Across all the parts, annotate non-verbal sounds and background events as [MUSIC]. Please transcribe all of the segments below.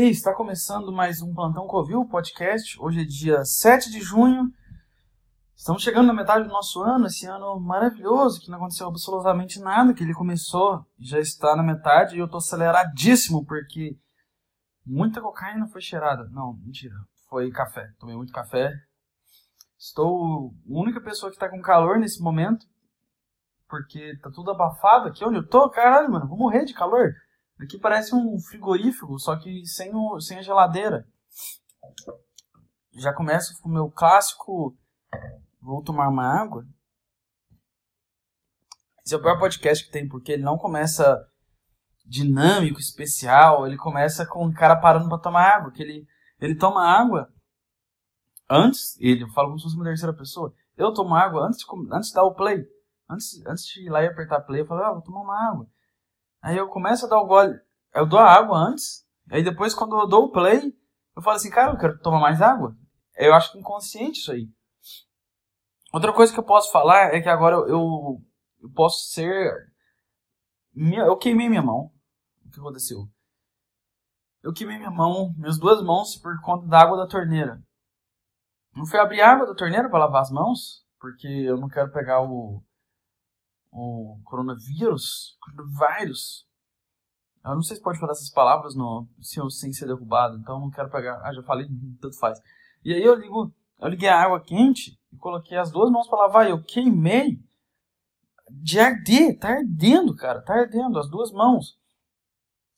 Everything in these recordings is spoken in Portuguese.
E está começando mais um Plantão Covil podcast. Hoje é dia 7 de junho. Estamos chegando na metade do nosso ano, esse ano maravilhoso, que não aconteceu absolutamente nada, que ele começou e já está na metade, e eu estou aceleradíssimo, porque muita cocaína foi cheirada. Não, mentira. Foi café. Tomei muito café. Estou a única pessoa que está com calor nesse momento, porque tá tudo abafado aqui onde eu tô. Caralho, mano, vou morrer de calor. Aqui parece um frigorífico, só que sem, o, sem a geladeira. Já começo com o meu clássico. Vou tomar uma água. Esse é o pior podcast que tem, porque ele não começa dinâmico, especial. Ele começa com o cara parando para tomar água. Que ele, ele toma água antes. Ele fala como se fosse uma terceira pessoa. Eu tomo água antes de, antes de dar o play. Antes, antes de ir lá e apertar play, eu falo, ah, vou tomar uma água. Aí eu começo a dar o gole. Eu dou a água antes. Aí depois, quando eu dou o play, eu falo assim, cara, eu quero tomar mais água. Eu acho que inconsciente isso aí. Outra coisa que eu posso falar é que agora eu, eu posso ser. Eu queimei minha mão. O que aconteceu? Eu queimei minha mão, minhas duas mãos, por conta da água da torneira. Não fui abrir a água da torneira para lavar as mãos, porque eu não quero pegar o, o coronavírus, coronavírus. Eu não sei se pode falar essas palavras no, sem ser derrubado, então não quero pegar. Ah, já falei, tanto faz. E aí eu ligo, eu liguei a água quente e coloquei as duas mãos para lavar e eu queimei de arder, tá ardendo, cara, tá ardendo as duas mãos.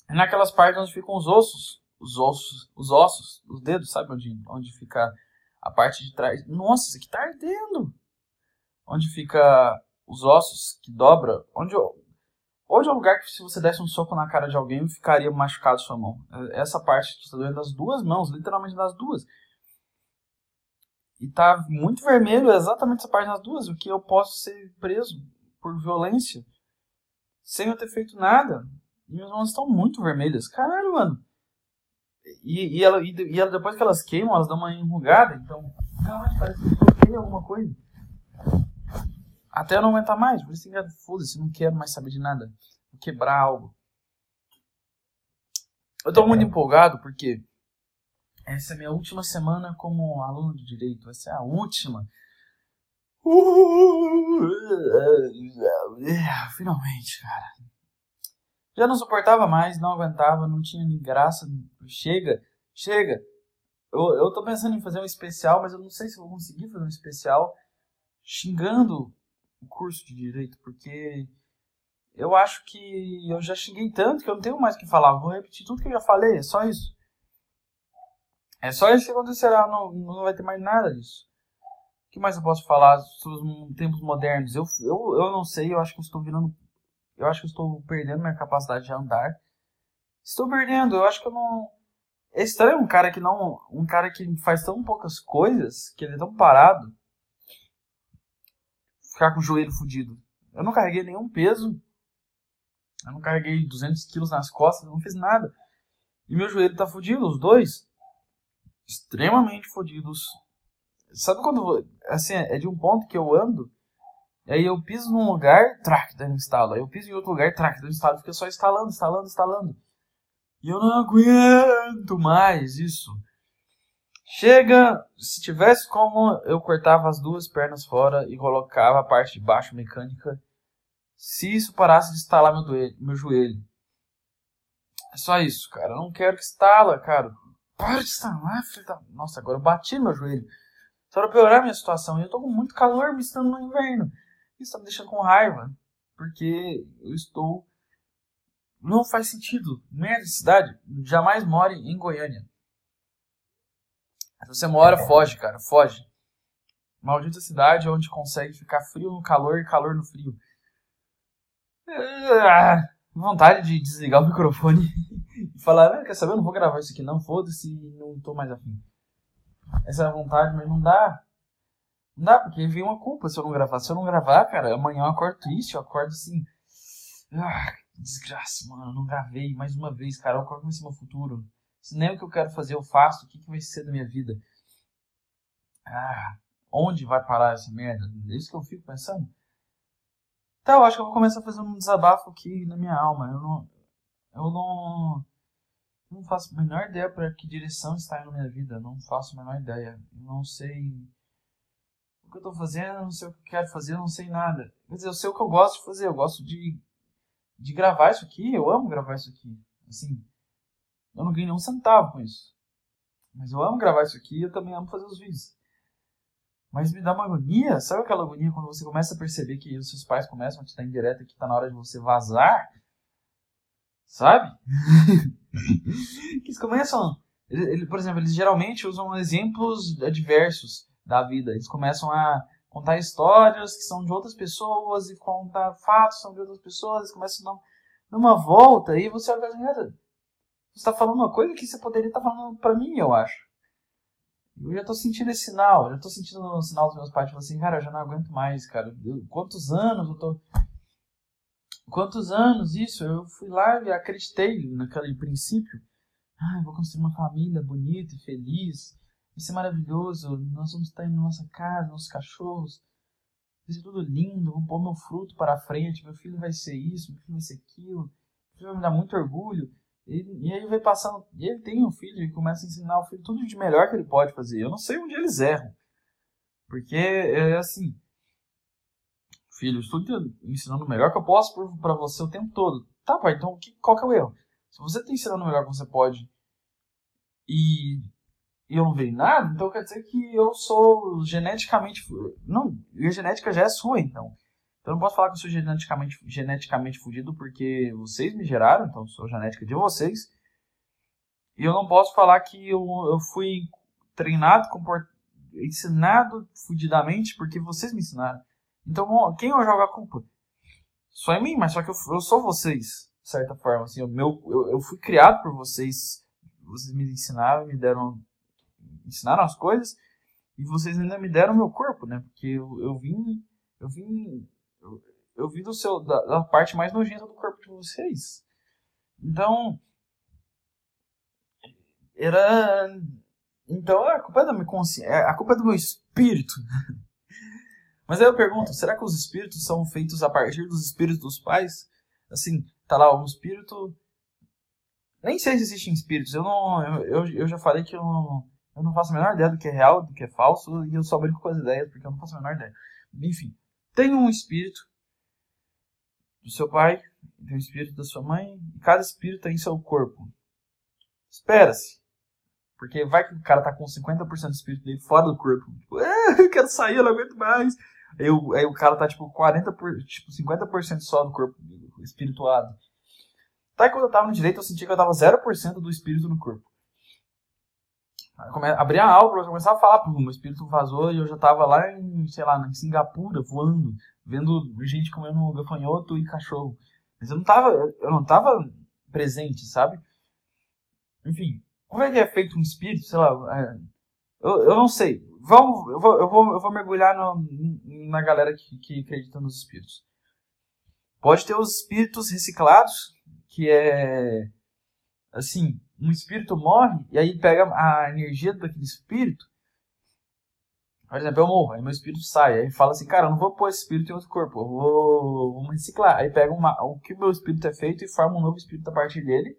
É naquelas partes onde ficam os ossos, os ossos, os ossos, os dedos, sabe onde, onde fica a parte de trás. Nossa, isso aqui tá ardendo. Onde fica os ossos que dobra, onde Hoje é um lugar que se você desse um soco na cara de alguém, ficaria machucado sua mão. Essa parte está doendo das duas mãos, literalmente das duas. E tá muito vermelho exatamente essa parte das duas, o que eu posso ser preso por violência sem eu ter feito nada. Minhas mãos estão muito vermelhas. Caralho, mano. E, e, ela, e, e ela, depois que elas queimam, elas dão uma enrugada. Então, caralho, parece que eu alguma coisa. Até eu não aguentar mais. Por isso foda-se, não quero mais saber de nada. Vou quebrar algo. Eu tô muito empolgado porque essa é a minha última semana como aluno de direito. Essa é a última. Finalmente, cara. Já não suportava mais, não aguentava, não tinha nem graça. Chega, chega. Eu, eu tô pensando em fazer um especial, mas eu não sei se vou conseguir fazer um especial xingando curso de direito, porque eu acho que eu já xinguei tanto que eu não tenho mais o que falar. vou repetir tudo que eu já falei, é só isso. É só isso que acontecerá, não, não vai ter mais nada disso. O que mais eu posso falar sobre os tempos modernos? Eu, eu, eu não sei, eu acho que eu estou virando. Eu acho que eu estou perdendo minha capacidade de andar. Estou perdendo, eu acho que eu não. É estranho um cara que não. Um cara que faz tão poucas coisas, que ele é tão parado ficar com o joelho fudido. Eu não carreguei nenhum peso. Eu não carreguei 200 quilos nas costas, não fiz nada. E meu joelho tá fudido, os dois. Extremamente fudidos. Sabe quando. Assim, é de um ponto que eu ando. Aí eu piso num lugar, track, daí instalo. Aí eu piso em outro lugar, track, daí instalo. Fica só instalando, instalando, instalando. E eu não aguento mais isso. Chega, se tivesse como, eu cortava as duas pernas fora e colocava a parte de baixo mecânica. Se isso parasse de estalar meu, doelho, meu joelho. É só isso, cara. Eu não quero que estala, cara. Para de estalar, filho da... Nossa, agora eu bati meu joelho. Só para piorar minha situação. E eu tô com muito calor me estando no inverno. Isso tá me deixando com raiva. Porque eu estou. Não faz sentido. De cidade. Jamais more em Goiânia. Se você mora, foge, cara, foge. Maldita cidade onde consegue ficar frio no calor e calor no frio. Ah, vontade de desligar o microfone [LAUGHS] e falar, ah, quer saber, eu não vou gravar isso aqui não, foda-se, não tô mais afim. Essa é a vontade, mas não dá. Não dá, porque vem uma culpa se eu não gravar. Se eu não gravar, cara, amanhã eu acordo triste, eu acordo assim. Ah, desgraça, mano, eu não gravei mais uma vez, cara. Qual vai ser meu futuro? Se nem o que eu quero fazer eu faço, o que, que vai ser da minha vida? Ah, onde vai parar essa merda? É isso que eu fico pensando. Então, eu acho que eu vou começar a fazer um desabafo aqui na minha alma. Eu não. Eu não. Eu não faço a menor ideia para que direção está indo na minha vida. Não faço a menor ideia. Eu não sei o que eu estou fazendo, não sei o que eu quero fazer, eu não sei nada. Quer dizer, eu sei o que eu gosto de fazer. Eu gosto de, de gravar isso aqui. Eu amo gravar isso aqui. Assim, eu não ganho nenhum centavo com isso. Mas eu amo gravar isso aqui e eu também amo fazer os vídeos. Mas me dá uma agonia. Sabe aquela agonia quando você começa a perceber que os seus pais começam a te dar indireta que está na hora de você vazar? Sabe? [LAUGHS] que eles começam. Ele, ele, por exemplo, eles geralmente usam exemplos adversos da vida. Eles começam a contar histórias que são de outras pessoas e contar fatos que são de outras pessoas. Eles começam a dar uma volta e você olha cara, você está falando uma coisa que você poderia estar tá falando para mim, eu acho. Eu já estou sentindo esse sinal, já estou sentindo o sinal dos meus pais, tipo assim, cara, eu já não aguento mais, cara. Eu, quantos anos eu tô Quantos anos isso? Eu fui lá e acreditei naquele princípio. Ah, vou construir uma família bonita e feliz. Vai ser maravilhoso. Nós vamos estar em nossa casa, nossos cachorros. Vai ser tudo lindo. Vou pôr meu fruto para frente. Meu filho vai ser isso, meu filho vai ser aquilo. Meu filho vai me dar muito orgulho. E, e aí vai passando. E ele tem um filho e começa a ensinar o filho tudo de melhor que ele pode fazer. Eu não sei onde eles erram. Porque é assim filho, estou ensinando o melhor que eu posso para você o tempo todo. Tá, pai, então que, qual que é o erro? Se você está ensinando o melhor que você pode e, e eu não vejo nada, então quer dizer que eu sou geneticamente. Não, a genética já é sua, então. Então eu não posso falar que eu sou geneticamente, geneticamente fudido porque vocês me geraram, então eu sou genética de vocês. E eu não posso falar que eu, eu fui treinado, comport... ensinado fudidamente porque vocês me ensinaram. Então, quem vai jogar a culpa? Só em mim, mas só que eu, eu sou vocês, de certa forma. Assim, o meu, eu, eu fui criado por vocês. Vocês me ensinaram, me deram. ensinaram as coisas. E vocês ainda me deram meu corpo, né? Porque eu, eu vim. Eu vim. Eu, vim do seu, da, da parte mais nojenta do corpo de vocês. Então. Era. Então a culpa é da minha consciência. É, a culpa é do meu espírito. [LAUGHS] Mas aí eu pergunto, será que os espíritos são feitos a partir dos espíritos dos pais? Assim, tá lá um espírito. Nem sei se existem espíritos. Eu não. Eu, eu já falei que eu não, eu não faço a menor ideia do que é real, do que é falso, e eu só brinco com as ideias, porque eu não faço a menor ideia. Enfim, tem um espírito do seu pai, tem um espírito da sua mãe, e cada espírito tem seu corpo. Espera-se. Porque vai que o cara tá com 50% do espírito dele fora do corpo. Tipo, ah, eu quero sair, eu não aguento mais. Aí, o, aí o cara tá tipo 40%, por, tipo 50% só do corpo espirituado. Tá, quando eu tava no direito, eu senti que eu tava 0% do espírito no corpo. Abri a aula, eu começava a falar, pum, meu espírito vazou e eu já tava lá em, sei lá, em Singapura, voando, vendo gente comendo gafanhoto e cachorro. Mas eu não tava, eu não tava presente, sabe? Enfim, como é que é feito um espírito, sei lá, é, eu, eu não sei. Vamos, eu, vou, eu, vou, eu vou mergulhar no, na galera que, que acredita nos espíritos. Pode ter os espíritos reciclados, que é assim, um espírito morre e aí pega a energia daquele espírito. Por exemplo, eu morro, aí meu espírito sai, aí fala assim, cara, eu não vou pôr esse espírito em outro corpo, eu vou, vou reciclar. Aí pega uma, o que o meu espírito é feito e forma um novo espírito a partir dele.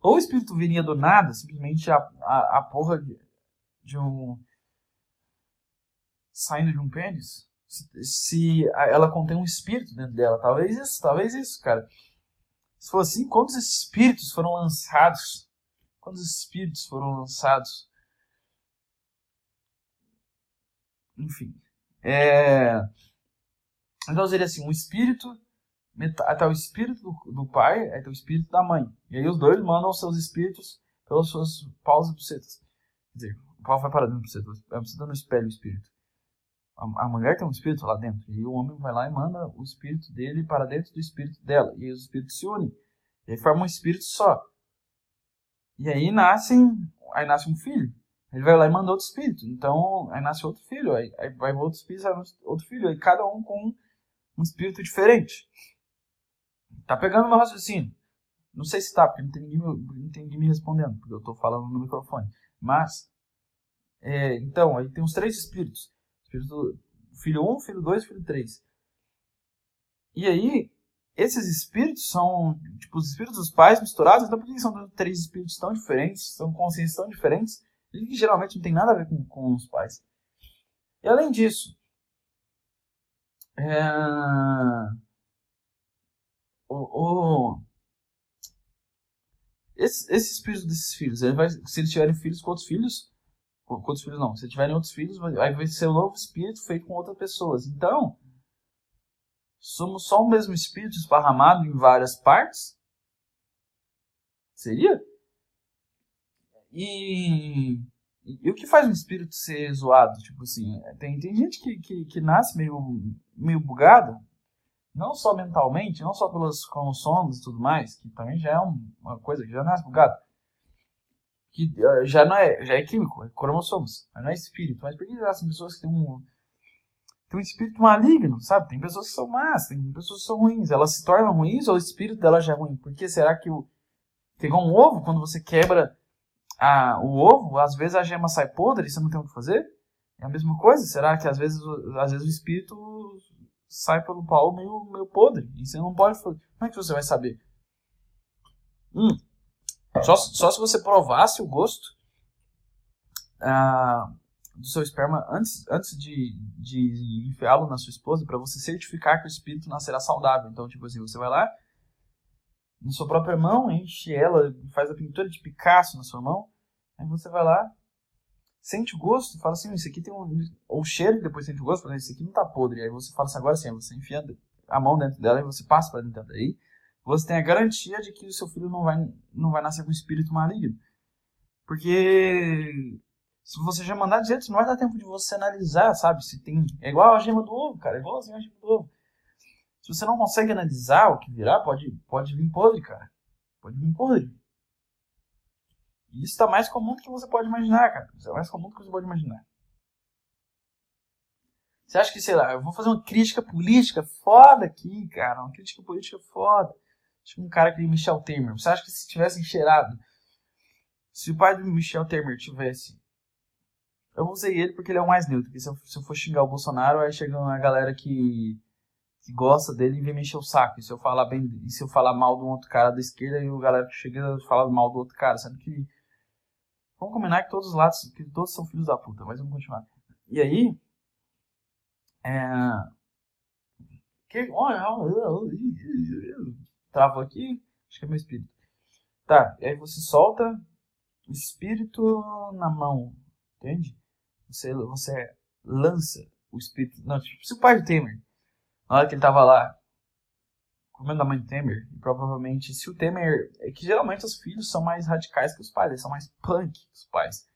Ou o espírito viria do nada, simplesmente a, a, a porra de, de um. saindo de um pênis. Se, se ela contém um espírito dentro dela. Talvez isso, talvez isso, cara. Se for assim, quantos espíritos foram lançados? Quantos espíritos foram lançados? Enfim. É... Então seria assim, um espírito, até o espírito do, do pai, até o espírito da mãe. E aí os dois mandam seus espíritos pelas suas pausas e bucetas. Quer dizer, o pau vai para dentro do buceta, a buceta não espelha o espírito a, mulher tem um espírito lá dentro. E o homem vai lá e manda o espírito dele para dentro do espírito dela. E os espíritos se unem. E aí formam um espírito só. E aí nascem, aí nasce um filho. Ele vai lá e manda outro espírito. Então, aí nasce outro filho. Aí, aí vai outro espírito, outro filho. Aí cada um com um espírito diferente. Tá pegando meu raciocínio? Não sei se tá, porque não tem ninguém, não tem ninguém me respondendo, porque eu tô falando no microfone. Mas, é, então, aí tem os três espíritos. Espírito, filho 1, filho 2, filho 3. E aí, esses espíritos são, tipo, os espíritos dos pais misturados, então por que são três espíritos tão diferentes, são consciências tão diferentes, que geralmente não tem nada a ver com, com os pais. E além disso, é... o, o... Esse, esse espírito desses filhos, ele vai, se eles tiverem filhos com outros filhos, com outros filhos não, se tiverem outros filhos, vai, vai ser um novo espírito feito com outras pessoas. Então, somos só o mesmo espírito esparramado em várias partes? Seria? E, e, o que faz um espírito ser zoado? Tipo assim, tem, tem gente que, que, que nasce meio, meio bugada, não só mentalmente, não só pelos cromossomos e tudo mais, que também já é uma coisa que já nasce bugado, que uh, já não é, já é químico, é cromossomos, mas não é espírito. Mas por que nascem pessoas que têm um, tem um espírito maligno, sabe? Tem pessoas que são más, tem pessoas que são ruins. Elas se tornam ruins ou o espírito dela já é ruim? Por que será que o. Pegou um ovo, quando você quebra a, o ovo, às vezes a gema sai podre você não tem o que fazer? É a mesma coisa? Será que às vezes, às vezes o espírito sai pelo pau meio, meio podre? E você não pode fazer. Como é que você vai saber? Hum. Só, só se você provasse o gosto. Ah, do seu esperma antes, antes de, de enfiá-lo na sua esposa para você certificar que o espírito nascerá saudável. Então, tipo assim, você vai lá na sua própria mão, enche ela, faz a pintura de Picasso na sua mão, aí você vai lá, sente o gosto, fala assim, isso aqui tem um... ou cheiro e depois sente o gosto, fala, isso aqui não tá podre. Aí você fala assim, agora sim, você enfia a mão dentro dela e você passa para dentro daí, você tem a garantia de que o seu filho não vai, não vai nascer com espírito maligno. Porque se você já mandar direto, não vai dar tempo de você analisar, sabe? Se tem. É igual a gema do ovo, cara. É igualzinho a gema do ovo. Se você não consegue analisar o que virá, pode, pode vir podre, cara. Pode vir podre. E isso está mais comum do que você pode imaginar, cara. Isso é mais comum do que você pode imaginar. Você acha que, sei lá, eu vou fazer uma crítica política foda aqui, cara. Uma crítica política foda. Tipo um cara que Michel Temer. Você acha que se tivesse encheirado. Se o pai do Michel Temer tivesse eu usei ele porque ele é o mais neutro. Porque se eu, se eu for xingar o Bolsonaro, aí chega uma galera que, gosta dele e vem me encher o saco. E se eu falar bem, e se eu falar mal de um outro cara da esquerda, e o galera que chega fala mal do outro cara, sendo que vamos combinar que todos os lados, que todos são filhos da puta, mas vamos continuar. E aí, é, que, travou aqui, acho que é meu espírito. Tá, e aí você solta o espírito na mão, entende? Você, você lança o espírito. Não, tipo, se o pai do Temer, na hora que ele tava lá, comendo a mãe do Temer, e provavelmente se o Temer. É que geralmente os filhos são mais radicais que os pais, eles são mais punk que os pais.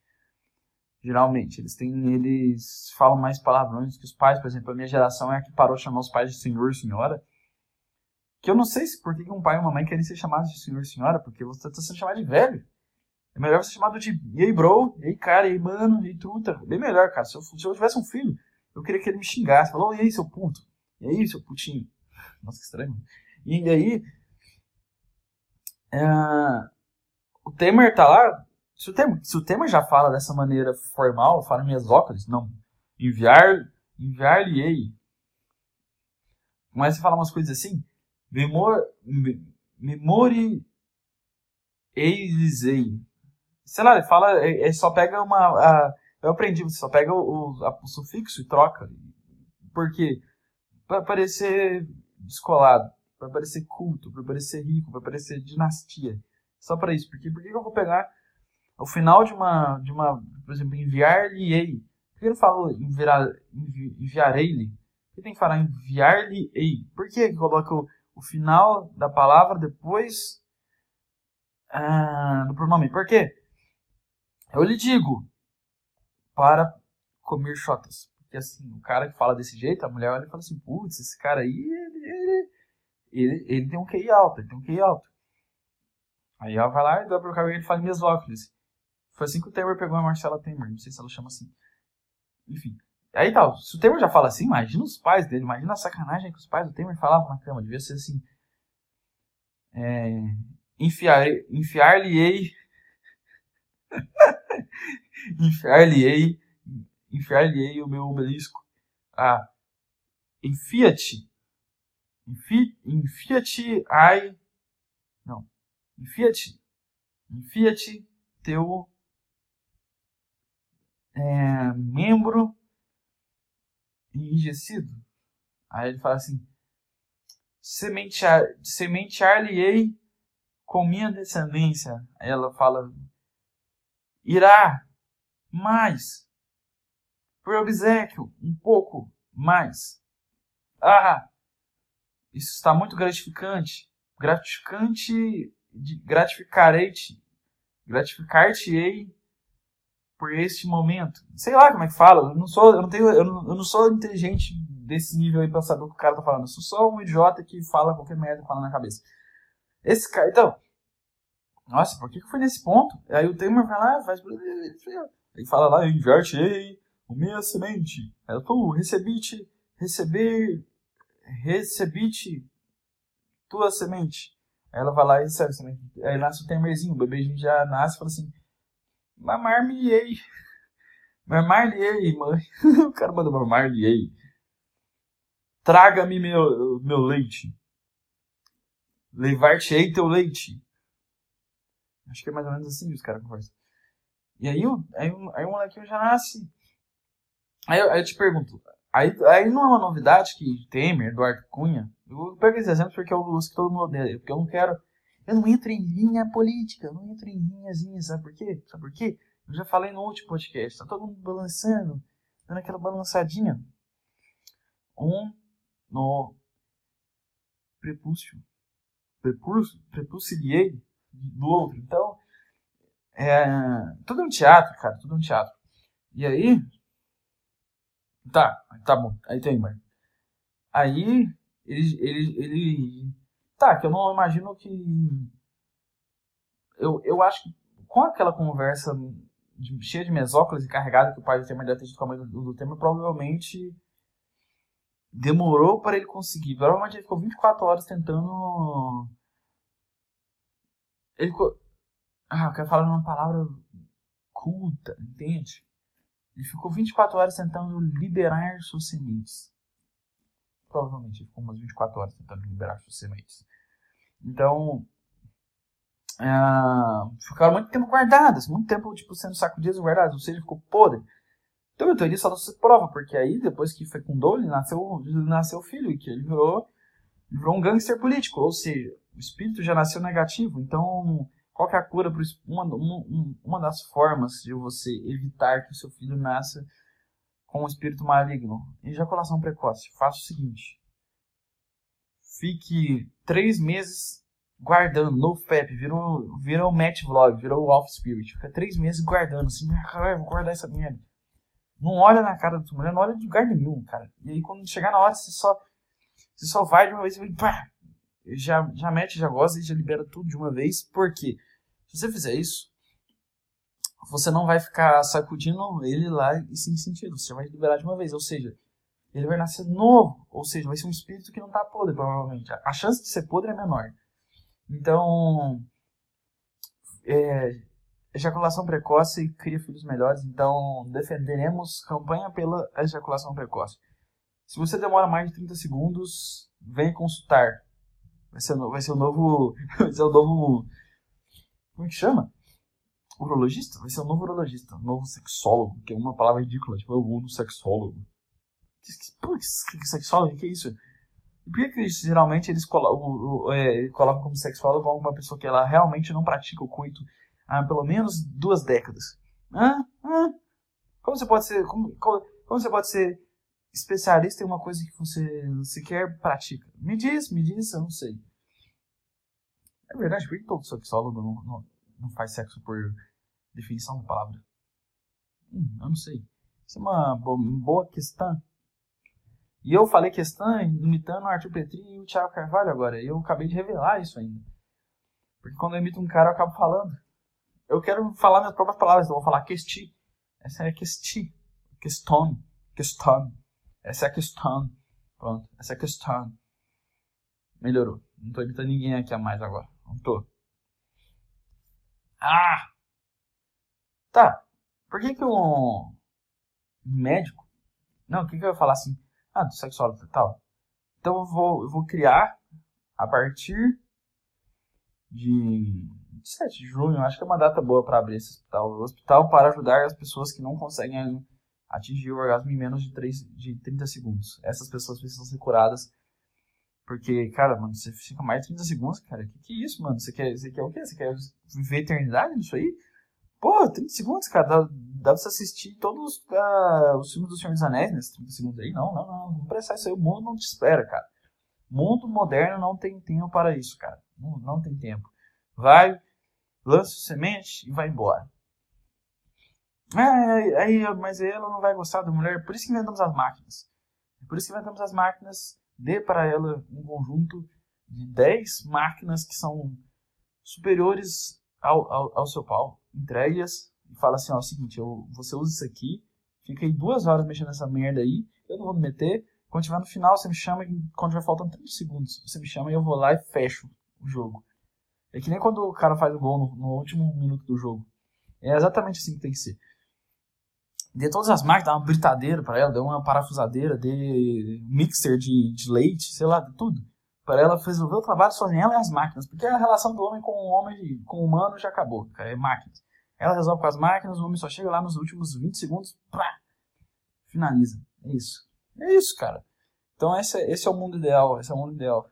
Geralmente, eles têm. Eles falam mais palavrões que os pais, por exemplo, a minha geração é a que parou de chamar os pais de senhor e senhora. Que eu não sei se por que um pai e uma mãe querem ser chamados de senhor e senhora, porque você está sendo chamado de velho. É melhor você chamar de e aí, bro, e aí, cara, e aí, mano, e aí, truta. Bem melhor, cara. Se eu, se eu tivesse um filho, eu queria que ele me xingasse. Falou, e aí, seu puto? E aí, seu putinho? Nossa, que estranho. E aí, é, o Temer tá lá. Se o Temer, se o Temer já fala dessa maneira formal, fala em minhas óculos, não. Enviar, enviar-lhe-ei. Começa a falar umas coisas assim. Memor, memori eisei sei lá, ele fala, ele só pega uma. A, eu aprendi, você só pega o, a, o sufixo e troca. Por quê? Pra parecer descolado, para parecer culto, para parecer rico, para parecer dinastia. Só para isso. Porque por que eu vou pegar o final de uma, de uma por exemplo, enviar-lhe-ei? Por que ele falou envi, enviarei-lhe? Por que tem que falar enviar-lhe-ei? Por que coloca o, o final da palavra depois ah, do pronome? Por quê? Eu lhe digo para comer chotas. Porque assim, o cara que fala desse jeito, a mulher olha e fala assim, putz, esse cara aí, ele, ele, ele, ele tem um QI alto, ele tem um QI alto. Aí ela vai lá e dá pro cara e fala mesóclise. Foi assim que o Temer pegou a Marcela Temer, não sei se ela chama assim. Enfim. Aí tal, se o Temer já fala assim, imagina os pais dele, imagina a sacanagem que os pais do Temer falavam na cama. Devia ser assim. É, Enfiar-lhe-ei enfiar enfiar-lhe-ei [LAUGHS] enfiar-lhe-ei o meu obelisco. Ah, enfia-te enfia-te ai. Não. Enfia-te. Enfia-te teu é, membro enrijecido. Aí ele fala assim: sementear-lhe-ei sementear com minha descendência. Aí ela fala: irá mais por obsequio, um pouco mais. Ah, isso está muito gratificante. Gratificante, gratificarei-te, gratificar-te-ei por este momento. Sei lá como é que fala. Eu não sou, eu não tenho, eu não, eu não sou inteligente desse nível aí pra saber o que o cara tá falando. Eu sou só um idiota que fala qualquer merda que fala na cabeça. Esse cara, então, nossa, por que, que foi nesse ponto? Aí o Temer vai lá, faz. Aí fala lá, inverte o minha semente. Eu tô, recebi-te, receber, recebi-te tua semente. Aí ela vai lá e recebe a semente. Aí nasce o Temerzinho, o bebezinho já nasce e fala assim: Mamar-me-ei. [LAUGHS] Mamar-lhe-ei, mãe. [LAUGHS] o cara manda mamar-lhe-ei. Traga-me meu, meu leite. Levar-te-ei teu leite. Acho que é mais ou menos assim os caras conversam. E aí, aí, aí o molequinho já nasce. Aí, aí eu te pergunto, aí, aí não é uma novidade que Temer, Eduardo Cunha, eu pego esse exemplo porque eu uso que todo mundo odeia, porque eu não quero, eu não entro em linha política, eu não entro em linhazinhas, sabe por quê? Sabe por quê? Eu já falei no último podcast, tá todo mundo balançando, dando aquela balançadinha. Um no prepúcio, prepúcio, prepulsiliei do outro. Então, é, tudo é um teatro, cara, tudo é um teatro. E aí, tá, tá bom, aí tem, mas aí ele, ele, ele, tá, que eu não imagino que, eu, eu acho que com aquela conversa de, cheia de mesóclise e carregada que o pai do Temer deve ter tido com a mãe do, do Temer, provavelmente demorou para ele conseguir. Provavelmente ele ficou 24 horas tentando ele. Ah, eu quero falar uma palavra culta, entende? Ele ficou 24 horas tentando liberar suas sementes. Provavelmente ele ficou umas 24 horas tentando liberar suas sementes. Então, uh, ficaram muito tempo guardadas, muito tempo tipo, sendo sacudidas e guardadas, ou seja, ficou podre. Então, a teoria só se prova, porque aí, depois que fecundou, ele nasceu, ele nasceu filho, e que ele virou, virou um gangster político, ou seja, o espírito já nasceu negativo, então qual é a cura para uma, uma, uma das formas de você evitar que o seu filho nasça com um espírito maligno? Ejaculação precoce. Faça o seguinte: fique três meses guardando no FEP, virou, virou Match Vlog, virou Off Spirit. Fica três meses guardando, assim, ah, vou guardar essa merda. Não olha na cara da sua mulher, não olha de lugar nenhum, cara. E aí quando chegar na hora, você só, você só vai de uma vez e pá, já, já mete, já gosta e já libera tudo de uma vez. Porque se você fizer isso, você não vai ficar sacudindo ele lá e sem sentido. Você vai liberar de uma vez. Ou seja, ele vai nascer novo. Ou seja, vai ser um espírito que não está podre, provavelmente. A chance de ser podre é menor. Então, é, ejaculação precoce cria filhos melhores. Então, defenderemos campanha pela ejaculação precoce. Se você demora mais de 30 segundos, venha consultar. Vai ser, vai ser o novo. [LAUGHS] Vai ser o novo. Como é que chama? Urologista? Vai ser o novo urologista, novo sexólogo, que é uma palavra ridícula, tipo, eu vou no sexólogo. Que sexólogo? O que é isso? E por que, que geralmente eles colocam, é, colocam como sexólogo alguma pessoa que ela realmente não pratica o coito há pelo menos duas décadas? Hã? Hã? Como você pode ser. Como, como, como você pode ser especialista em uma coisa que você sequer pratica. Me diz, me diz, eu não sei. É verdade, por que todo sexólogo não, não, não faz sexo por definição da palavra? Hum, eu não sei. Isso é uma boa questão. E eu falei questão imitando o Arthur Petri e o Thiago Carvalho agora. E eu acabei de revelar isso ainda. Porque quando eu imito um cara, eu acabo falando. Eu quero falar minhas próprias palavras, eu vou falar questi. Essa é questi. Questão. Questão. Essa é a questão. Pronto, essa é a questão. Melhorou. Não tô imitando ninguém aqui a mais agora. Tô. Ah! Tá. Por que que um médico... Não, o que que eu ia falar assim? Ah, do sexólogo e tal. Então eu vou, eu vou criar a partir de 7 de junho, acho que é uma data boa para abrir esse hospital. O hospital para ajudar as pessoas que não conseguem atingir o orgasmo em menos de, 3, de 30 segundos. Essas pessoas precisam ser curadas. Porque, cara, mano, você fica mais de 30 segundos, cara. Que que é isso, mano? Você quer, você quer o quê? Você quer viver eternidade nisso aí? Pô, 30 segundos, cara. Dá, dá pra você assistir todos uh, os filmes do Senhor dos Anéis nesses 30 segundos aí. Não, não, não. Não precisa isso aí. O mundo não te espera, cara. Mundo moderno não tem tempo para isso, cara. Não, não tem tempo. Vai, lança semente e vai embora. É, aí, mas ela não vai gostar da mulher, por isso que inventamos as máquinas. Por isso que inventamos as máquinas, dê para ela um conjunto de 10 máquinas que são superiores ao, ao, ao seu pau, entregue-as e fala assim, ó, é o seguinte, eu, você usa isso aqui, fica aí duas horas mexendo nessa merda aí, eu não vou me meter, quando tiver no final você me chama, quando tiver faltando 30 segundos, você me chama e eu vou lá e fecho o jogo. É que nem quando o cara faz o gol no, no último minuto do jogo. É exatamente assim que tem que ser. Dê todas as máquinas, dá uma britadeira para ela, deu uma parafusadeira, dê mixer de, de leite, sei lá, de tudo. Para ela resolver o trabalho sozinha, ela e as máquinas. Porque a relação do homem com o homem, com o humano já acabou, cara, é máquinas. Ela resolve com as máquinas, o homem só chega lá nos últimos 20 segundos, pá, finaliza. É isso. É isso, cara. Então esse, é, esse é o mundo ideal, esse é o mundo ideal.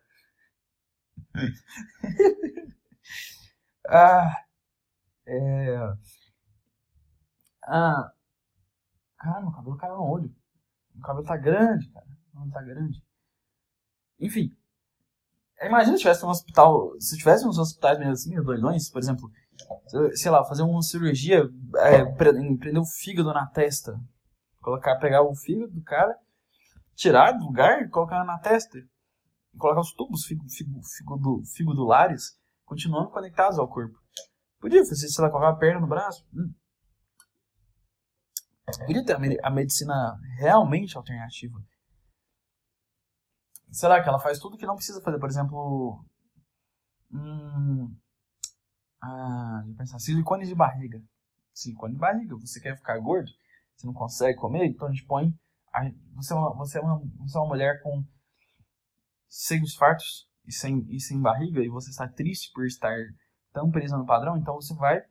[LAUGHS] ah, é... Ah, Cara, meu cabelo caiu no olho. Meu cabelo tá grande, cara. Meu cabelo tá grande. Enfim. Imagina se tivesse um hospital. Se tivesse uns hospitais meio assim, meio doidões, por exemplo, sei lá, fazer uma cirurgia, é, prender o fígado na testa. Colocar, pegar o fígado do cara, tirar do lugar colocar na testa. Colocar os tubos figo, figo, continuando conectados ao corpo. Podia fazer, sei lá, colocar a perna no braço. Hum. Podia ter a medicina realmente alternativa. Será que ela faz tudo que não precisa fazer? Por exemplo, hum, ah, pensar, silicone de barriga. Silicone de barriga. Você quer ficar gordo? Você não consegue comer? Então a gente põe. A, você, é uma, você, é uma, você é uma mulher com seios fartos e sem, e sem barriga e você está triste por estar tão presa no padrão, então você vai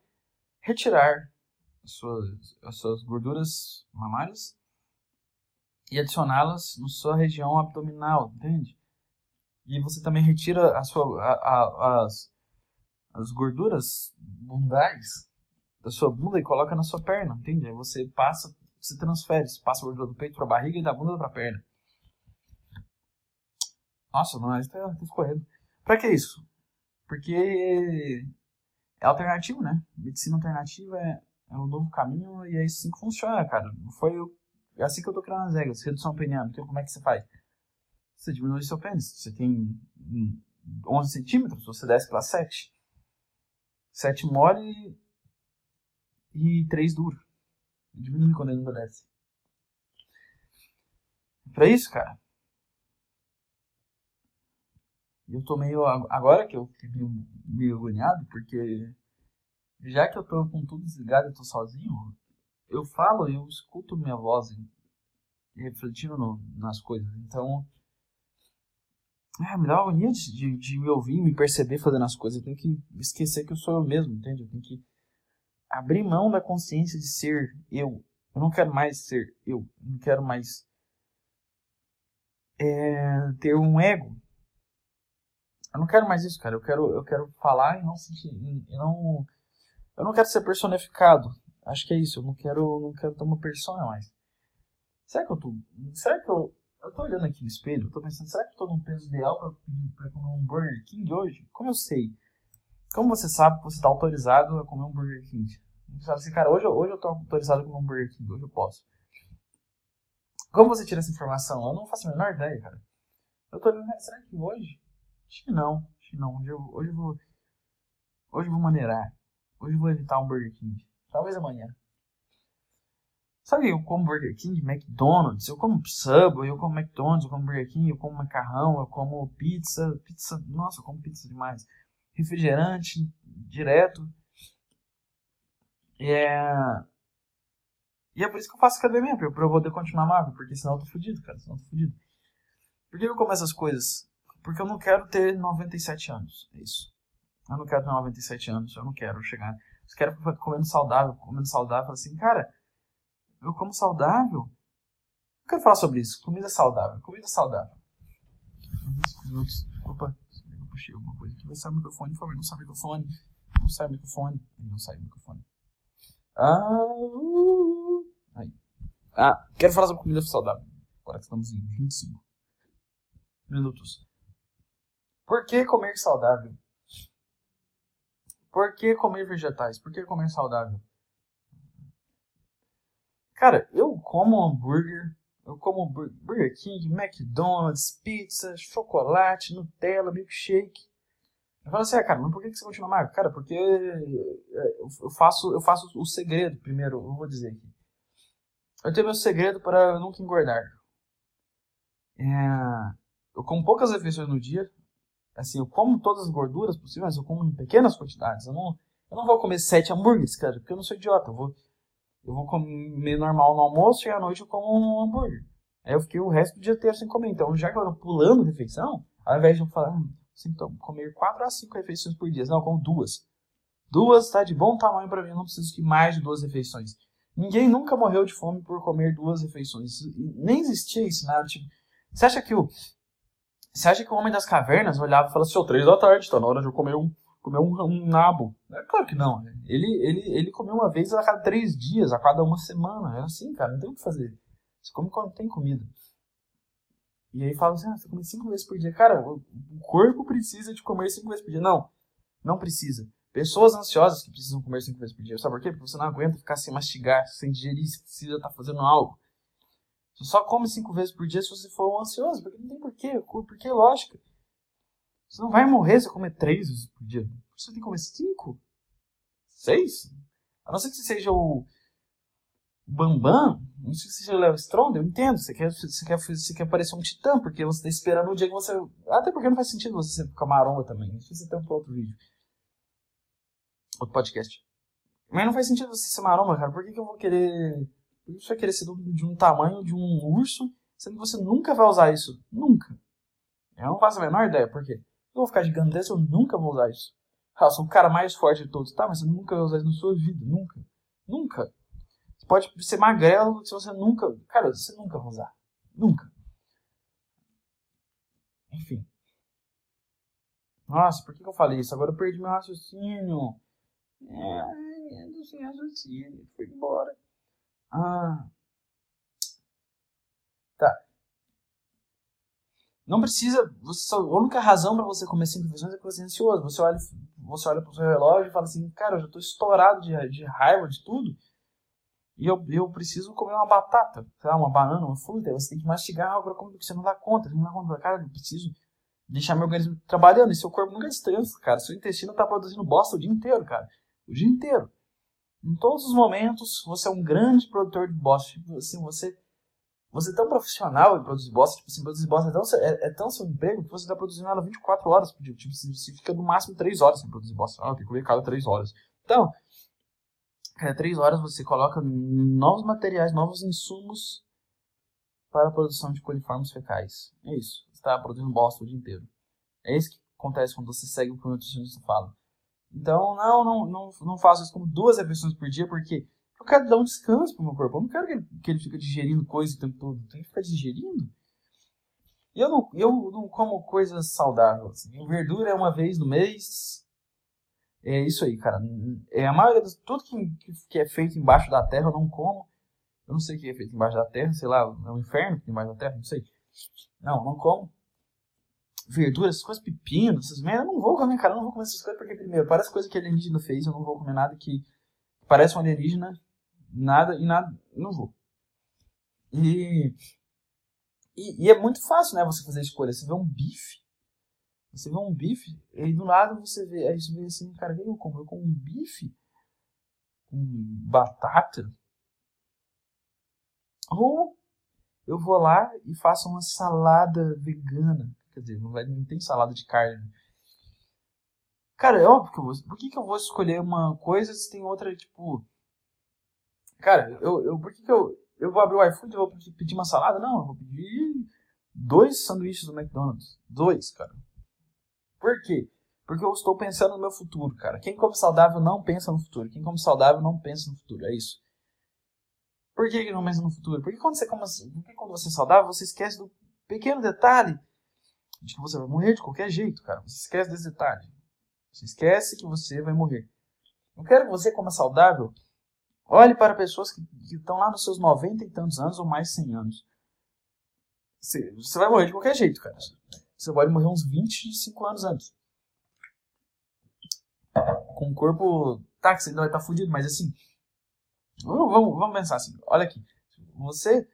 retirar as suas, as suas gorduras mamárias e adicioná-las na sua região abdominal, entende? E você também retira a sua, a, a, as, as gorduras bundais da sua bunda e coloca na sua perna, entende? Aí você passa, se transfere, você passa a gordura do peito para a barriga e da bunda para a perna. Nossa, não, isso tá, tá escorrendo. Pra que isso? Porque é alternativo, né? Medicina alternativa é é um novo caminho e é assim que funciona, cara. Foi é assim que eu tô criando as regras. Redução peniana. Então, como é que você faz? Você diminui seu pênis. Você tem 11 centímetros, você desce para 7. 7 mole e 3 duro. Diminui quando ele não desce. Pra isso, cara. Eu tô meio. Agora que eu fiquei agoniado, porque já que eu tô com tudo desligado e tô sozinho, eu falo e eu escuto minha voz refletindo no, nas coisas. Então, é, me dá uma agonia de, de, de, me ouvir, me perceber fazendo as coisas. Eu tenho que esquecer que eu sou eu mesmo, entende? Eu tenho que abrir mão da consciência de ser eu. Eu não quero mais ser eu. eu não quero mais é, ter um ego. Eu não quero mais isso, cara. Eu quero, eu quero falar e não sentir, e não eu não quero ser personificado. Acho que é isso. Eu não quero, não quero ter uma persona mais. Será que eu tô. Será que eu. Eu tô olhando aqui no espelho, eu tô pensando, será que eu tô num peso ideal pra, pra comer um Burger King hoje? Como eu sei? Como você sabe que você tá autorizado a comer um Burger King? Você sabe assim, cara, hoje, hoje eu tô autorizado a comer um Burger King, hoje eu posso. Como você tira essa informação? Eu não faço a menor ideia, cara. Eu tô olhando, será que hoje? Acho que não, acho que não. Hoje eu, hoje eu vou. Hoje eu vou maneirar. Hoje eu vou evitar um Burger King. Talvez amanhã. Sabe, eu como Burger King, McDonald's, eu como Subway, eu como McDonald's, eu como Burger King, eu como macarrão, eu como pizza, pizza, nossa, eu como pizza demais. Refrigerante, direto. É... E é por isso que eu faço academia, pra eu poder continuar magro, porque senão eu tô fudido, cara, senão eu tô fudido. Por que eu como essas coisas? Porque eu não quero ter 97 anos. É isso. Eu não quero ter 97 anos. Eu não quero chegar. Eu quero comendo saudável, comendo saudável. Assim, cara, eu como saudável. Eu quero falar sobre isso. Comida saudável. Comida saudável. Opa, eu puxei alguma coisa aqui. Vai sair o microfone, por favor. Não sai o microfone. Não sai o microfone. Não sai o microfone. Ah, aí. ah, quero falar sobre comida saudável. Agora que estamos em 25 minutos. Por que comer saudável? Por que comer vegetais? Por que comer saudável? Cara, eu como hambúrguer, eu como Burger King, McDonald's, pizza, chocolate, Nutella, milkshake. Eu falo assim, ah, cara, mas por que você continua magro? Cara, porque eu faço, eu faço o segredo, primeiro, eu vou dizer aqui. Eu tenho meu segredo para nunca engordar. É, eu como poucas refeições no dia. Assim, eu como todas as gorduras possíveis, mas eu como em pequenas quantidades. Eu não, eu não vou comer sete hambúrgueres, cara, porque eu não sou idiota. Eu vou, eu vou comer normal no almoço e à noite eu como um hambúrguer. Aí eu fiquei o resto do dia inteiro sem comer. Então, já que eu tô pulando refeição, ao invés de eu falar, hum, então, comer quatro a cinco refeições por dia, não, eu como duas. Duas tá de bom tamanho para mim, eu não preciso de mais de duas refeições. Ninguém nunca morreu de fome por comer duas refeições. Nem existia isso, nada. Tipo, você acha que o você acha que o homem das cavernas olhava e falava assim, ô, três da tarde, tá na hora de eu comer um, comer um, um nabo? É claro que não. Né? Ele, ele, ele comeu uma vez a cada três dias, a cada uma semana. É assim, cara, não tem o que fazer. Você come quando tem comida. E aí fala assim, ah, você come cinco vezes por dia. Cara, o corpo precisa de comer cinco vezes por dia. Não, não precisa. Pessoas ansiosas que precisam comer cinco vezes por dia. Sabe por quê? Porque você não aguenta ficar sem mastigar, sem digerir, você precisa estar tá fazendo algo. Você só come cinco vezes por dia se você for um ansioso, porque não tem porquê, porque é lógica. Você não vai morrer se comer três vezes por dia. Você tem que comer cinco? Seis? A não ser que você seja o Bambam, não sei se seja o Léo Stronda, eu entendo. Você quer, você, quer, você quer parecer um titã, porque você está esperando o dia que você. Até porque não faz sentido você ser camaromba também. Isso você tem para outro vídeo. Outro podcast. Mas não faz sentido você ser maromba, cara. Por que, que eu vou querer que você vai querer ser de um tamanho de um urso, sendo que você nunca vai usar isso? Nunca. Eu não faço a menor ideia. Por quê? Eu vou ficar gigante desse, eu nunca vou usar isso. Ah, eu sou o cara mais forte de todos. Tá, mas você nunca vai usar isso na sua vida. Nunca. Nunca. Você pode ser magrelo se você nunca... Cara, você nunca vai usar. Nunca. Enfim. Nossa, por que, eu falei isso? Agora eu perdi meu raciocínio. É, eu sem raciocínio. Foi embora. Ah. Tá. Não precisa. Você a única razão para você comer cinco refeições é que você é ansioso. Você olha, você olha pro seu relógio e fala assim: Cara, eu já tô estourado de, de raiva de tudo. E eu, eu preciso comer uma batata, lá, uma banana, uma fruta. Você tem que mastigar algo porque você não dá conta. Você não dá conta. Cara, eu preciso deixar meu organismo trabalhando. E seu corpo nunca descansa, cara. Seu intestino tá produzindo bosta o dia inteiro, cara. O dia inteiro. Em todos os momentos, você é um grande produtor de bosta. Tipo assim, você, você é tão profissional em produzir bosta. Tipo assim, produzir bosta é tão, é, é tão seu emprego que você está produzindo ela 24 horas por dia. Tipo, você fica no máximo 3 horas sem produzir bosta. Ah, tem que comer cada 3 horas. Então, cada 3 horas você coloca novos materiais, novos insumos para a produção de coliformes fecais. É isso. Você está produzindo bosta o dia inteiro. É isso que acontece quando você segue o que o nutricionista fala. Então, não, não, não, não faço isso como duas refeições por dia, porque eu quero dar um descanso pro meu corpo. Eu não quero que ele, que ele fique digerindo coisas o tempo todo. Tem que ficar digerindo. Eu não, eu não como coisas saudáveis. Assim. Verdura é uma vez no mês. É isso aí, cara. É a maioria de tudo que, que é feito embaixo da terra eu não como. Eu não sei o que é feito embaixo da terra, sei lá, é um inferno embaixo da terra, não sei. Não, não como verduras, essas coisas, pepino, essas merda, eu não vou comer, cara, eu não vou comer essas coisas porque, primeiro, parece coisa que alienígena fez, eu não vou comer nada que parece um alienígena, nada e nada, não vou. E, e, e, é muito fácil, né, você fazer escolha. Você vê um bife, você vê um bife, e do lado você vê, aí você vê assim, cara, eu como? Eu como um bife com batata, ou eu vou lá e faço uma salada vegana Quer dizer, não, vai, não tem salada de carne. Cara, é óbvio que eu vou. Por que, que eu vou escolher uma coisa se tem outra, tipo. Cara, eu, eu, por que, que eu. Eu vou abrir o iFood e vou pedir uma salada? Não, eu vou pedir dois sanduíches do McDonald's. Dois, cara. Por quê? Porque eu estou pensando no meu futuro, cara. Quem come saudável não pensa no futuro. Quem come saudável não pensa no futuro. É isso. Por que, que não pensa no futuro? Porque quando você come, porque quando você é saudável, você esquece do pequeno detalhe de que você vai morrer de qualquer jeito, cara. Você esquece desse detalhe. Você esquece que você vai morrer. Eu quero que você coma saudável. Olhe para pessoas que, estão lá nos seus 90 e tantos anos ou mais 100 anos. Você, você vai morrer de qualquer jeito, cara. Você pode morrer uns 25 anos antes. Com o corpo. Tá, que você ainda vai estar tá fudido, mas assim. Vamos, vamos pensar assim. Olha aqui. Você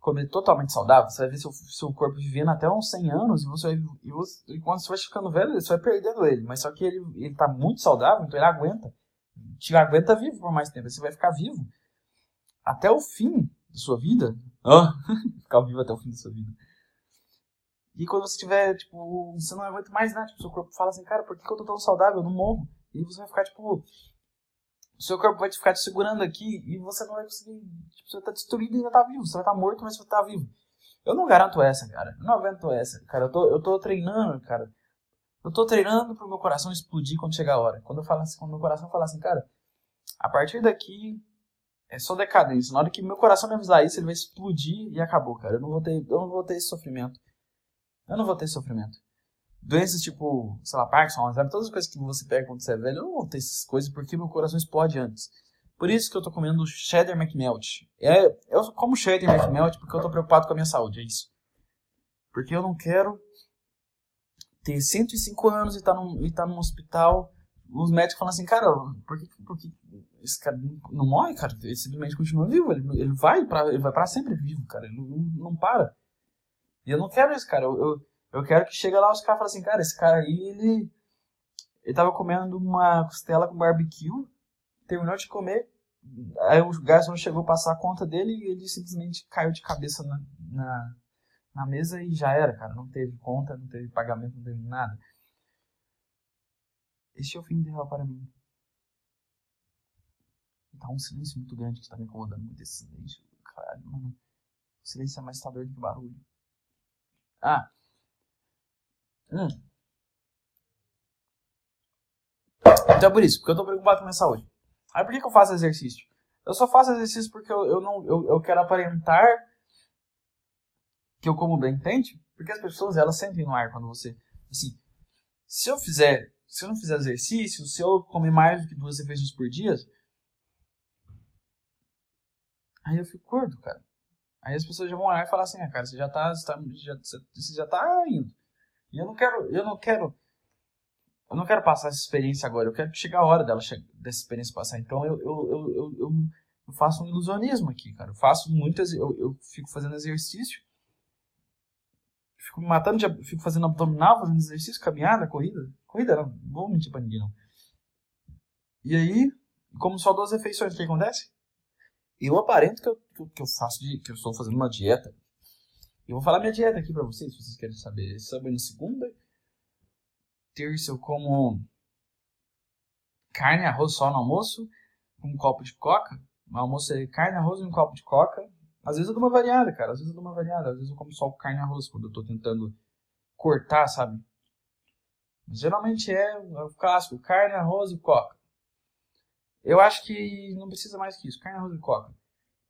comer totalmente saudável, você vai ver seu, seu corpo vivendo até uns 100 anos e você vai, e, você, e quando você vai ficando velho, você vai perdendo ele. Mas só que ele, ele tá muito saudável, então ele aguenta. Te aguenta vivo por mais tempo. Você vai ficar vivo até o fim da sua vida. Oh, [LAUGHS] ficar vivo até o fim da sua vida. E quando você tiver, tipo, você não aguenta mais nada, tipo, seu corpo fala assim, cara, por que, que eu tô tão saudável? Eu não morro. E você vai ficar, tipo, o seu corpo vai te ficar te segurando aqui e você não vai conseguir. Tipo, você vai estar destruído e ainda tá vivo. Você vai estar morto, mas você vai estar vivo. Eu não garanto essa, cara. Eu não aguento essa. Cara, eu tô, eu tô treinando, cara. Eu tô treinando pro meu coração explodir quando chegar a hora. Quando eu falo assim, quando meu coração falar assim, cara, a partir daqui é só decadência. Na hora que meu coração me avisar isso, ele vai explodir e acabou, cara. Eu não vou ter, eu não vou ter esse sofrimento. Eu não vou ter esse sofrimento doenças tipo, sei lá, Parkinson, Alzheimer, todas as coisas que você pega quando você é velho, eu não vou ter essas coisas porque meu coração explode antes. Por isso que eu tô comendo cheddar McMelt. É, eu como cheddar McMelt porque eu tô preocupado com a minha saúde, é isso. Porque eu não quero ter 105 anos e tá num, e tá num hospital, os médicos falam assim, cara, por que, por que esse cara não morre, cara? Ele simplesmente continua vivo, ele, ele vai para ele vai para sempre vivo, cara, ele não, não para. E eu não quero isso, cara. eu, eu eu quero que chegue lá os caras falem assim, cara, esse cara aí, ele. Ele tava comendo uma costela com barbecue, terminou de comer, aí o garçom chegou a passar a conta dele e ele simplesmente caiu de cabeça na, na, na mesa e já era, cara. Não teve conta, não teve pagamento, não teve nada. Este é o fim de real para mim. Tá um silêncio muito grande que tá me incomodando muito esse silêncio. Caralho, mano. O silêncio é mais assustador do que barulho. Ah, Hum. Então é por isso, porque eu tô preocupado com a minha saúde. Aí por que, que eu faço exercício? Eu só faço exercício porque eu, eu não eu, eu quero aparentar que eu como bem, entende? Porque as pessoas elas sentem no ar quando você. Assim, se eu fizer. Se eu não fizer exercício, se eu comer mais do que duas refeições por dia, aí eu fico gordo, cara. Aí as pessoas já vão olhar e falar assim, ah, cara, você já tá, você, tá, já, você já tá indo. E eu não quero, eu não quero, eu não quero passar essa experiência agora. Eu quero que chegue a hora dela dessa experiência passar. Então eu, eu, eu, eu, eu, eu faço um ilusionismo aqui, cara. Eu faço muitas, eu, eu fico fazendo exercício, fico me matando, de, fico fazendo abdominal, fazendo exercício, caminhada, corrida, corrida não, vou mentir pra ninguém não. E aí, como só duas refeições, o que acontece? Eu aparento que eu, que eu faço de, que eu estou fazendo uma dieta eu vou falar minha dieta aqui pra vocês, se vocês querem saber. Sábado na segunda. Terça eu como carne, arroz só no almoço, com um copo de coca. No almoço é carne, arroz e um copo de coca. Às vezes eu dou uma variada, cara. Às vezes eu dou uma variada. Às vezes eu como só carne e arroz quando eu tô tentando cortar, sabe? Mas geralmente é o clássico, carne, arroz e coca. Eu acho que não precisa mais que isso, carne, arroz e coca.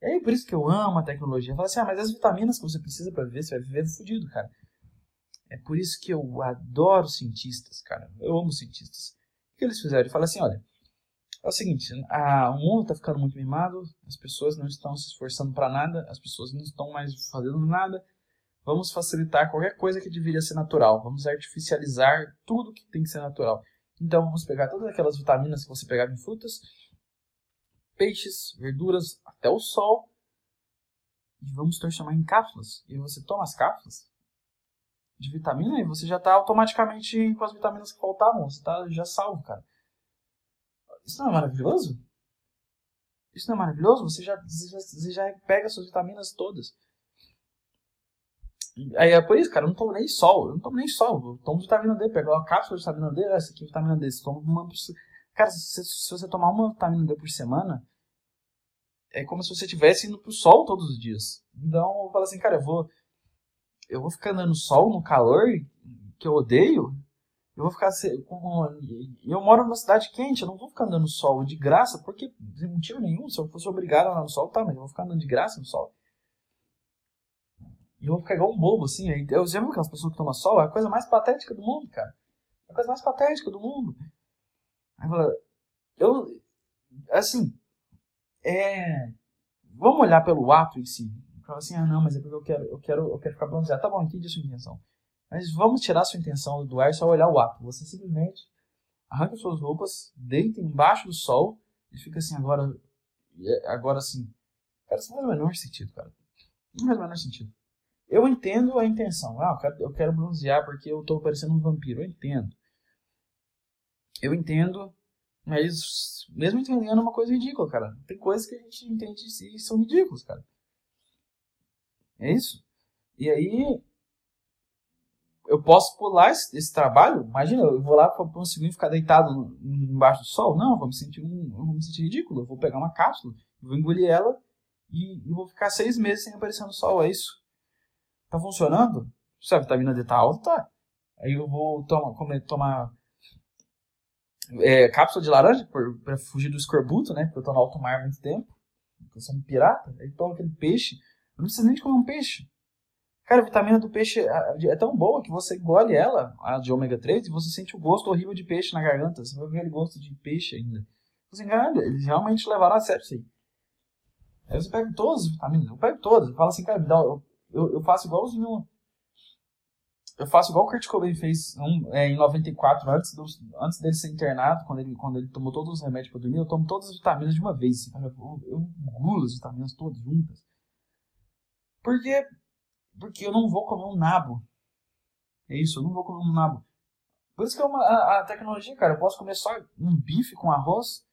É por isso que eu amo a tecnologia. Fala assim, ah, mas as vitaminas que você precisa para viver, você vai viver fudido, cara. É por isso que eu adoro cientistas, cara. Eu amo cientistas. O que eles fizeram? Eles falam assim, olha, é o seguinte, a, o mundo está ficando muito mimado, as pessoas não estão se esforçando para nada, as pessoas não estão mais fazendo nada. Vamos facilitar qualquer coisa que deveria ser natural. Vamos artificializar tudo que tem que ser natural. Então vamos pegar todas aquelas vitaminas que você pegava em frutas peixes, verduras, até o sol. E vamos transformar em cápsulas. E você toma as cápsulas de vitamina e você já está automaticamente com as vitaminas que faltavam. Você está já salvo, cara. Isso não é maravilhoso? Isso não é maravilhoso? Você já, você já, pega suas vitaminas todas. Aí é por isso, cara, eu não tomo nem sol. Eu não tomo nem sol. Eu tomo vitamina D. Pego a cápsula de vitamina D. Essa aqui é vitamina D. Você toma uma Cara, se, se, você tomar uma vitamina D por semana, é como se você estivesse indo pro sol todos os dias. Então, eu falo assim, cara, eu vou. eu vou ficar andando no sol, no calor, que eu odeio, eu vou ficar. Eu moro numa cidade quente, eu não vou ficar andando no sol de graça, porque sem motivo nenhum. Se eu fosse obrigado a andar no sol, tá, mas eu vou ficar andando de graça no sol. E eu vou ficar igual um bobo, assim. Eu já viu aquelas pessoas que tomam sol? É a coisa mais patética do mundo, cara. É a coisa mais patética do mundo. Aí eu. Assim. É. Vamos olhar pelo ato em si. Fala assim, ah não, mas é porque eu quero, eu quero, eu quero ficar bronzeado. Tá bom, entendi a sua intenção. Mas vamos tirar sua intenção do ar e só olhar o ato. Você simplesmente arranca suas roupas, deita embaixo do sol e fica assim, agora. Agora sim. Cara, isso não faz o menor sentido, cara. Não faz o menor sentido. Eu entendo a intenção. Ah, eu quero, eu quero bronzear porque eu tô parecendo um vampiro. Eu entendo. Eu entendo, mas mesmo entendendo é uma coisa ridícula, cara. Tem coisas que a gente entende e são ridículas, cara. É isso. E aí, eu posso pular esse, esse, trabalho? Imagina, eu vou lá para conseguir ficar deitado embaixo do sol? Não, eu vou me sentir, um, vou me sentir ridículo. Eu vou pegar uma cápsula, vou engolir ela e, e, vou ficar seis meses sem aparecer no sol. É isso? Tá funcionando? Se a vitamina D tá alta, tá. Aí eu vou tomar, comer, tomar é, cápsula de laranja para fugir do escorbuto, né? Porque eu tô no alto mar há muito tempo. Eu sou um pirata. Aí tomo aquele peixe. Eu não preciso nem de comer um peixe. Cara, a vitamina do peixe é tão boa que você engole ela, a de ômega 3, e você sente o gosto horrível de peixe na garganta. Você vai ver aquele gosto de peixe ainda. Você engana, eles realmente levaram a sério isso aí. Aí você pega todas as vitaminas, eu pego todas. Eu falo assim, cara, me dá, eu, eu, eu faço igualzinho. Eu faço igual o Kurt Cobain fez um, é, em 94, antes, do, antes dele ser internado, quando ele, quando ele tomou todos os remédios para dormir, eu tomo todas as vitaminas de uma vez. Assim, eu, eu engulo as vitaminas todas juntas. Porque porque eu não vou comer um nabo. É isso, eu não vou comer um nabo. Por isso que é uma, a, a, tecnologia, cara, eu posso comer só um bife com arroz.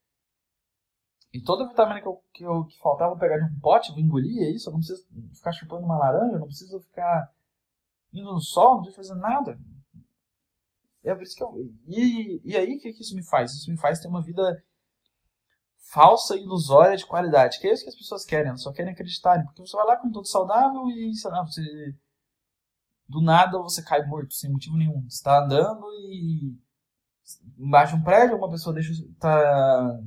E toda a vitamina que, eu, que, eu, que faltava, eu vou pegar de um pote, vou engolir, é isso. Eu não preciso ficar chupando uma laranja, eu não preciso ficar indo no sol, não preciso fazer nada. É por isso que eu. E, e aí, o que, que isso me faz? Isso me faz ter uma vida falsa e ilusória de qualidade, que é isso que as pessoas querem, elas só querem acreditarem, porque você vai lá com tudo saudável e, sei lá, você do nada você cai morto, sem motivo nenhum. Você está andando e embaixo de um prédio, uma pessoa deixa tá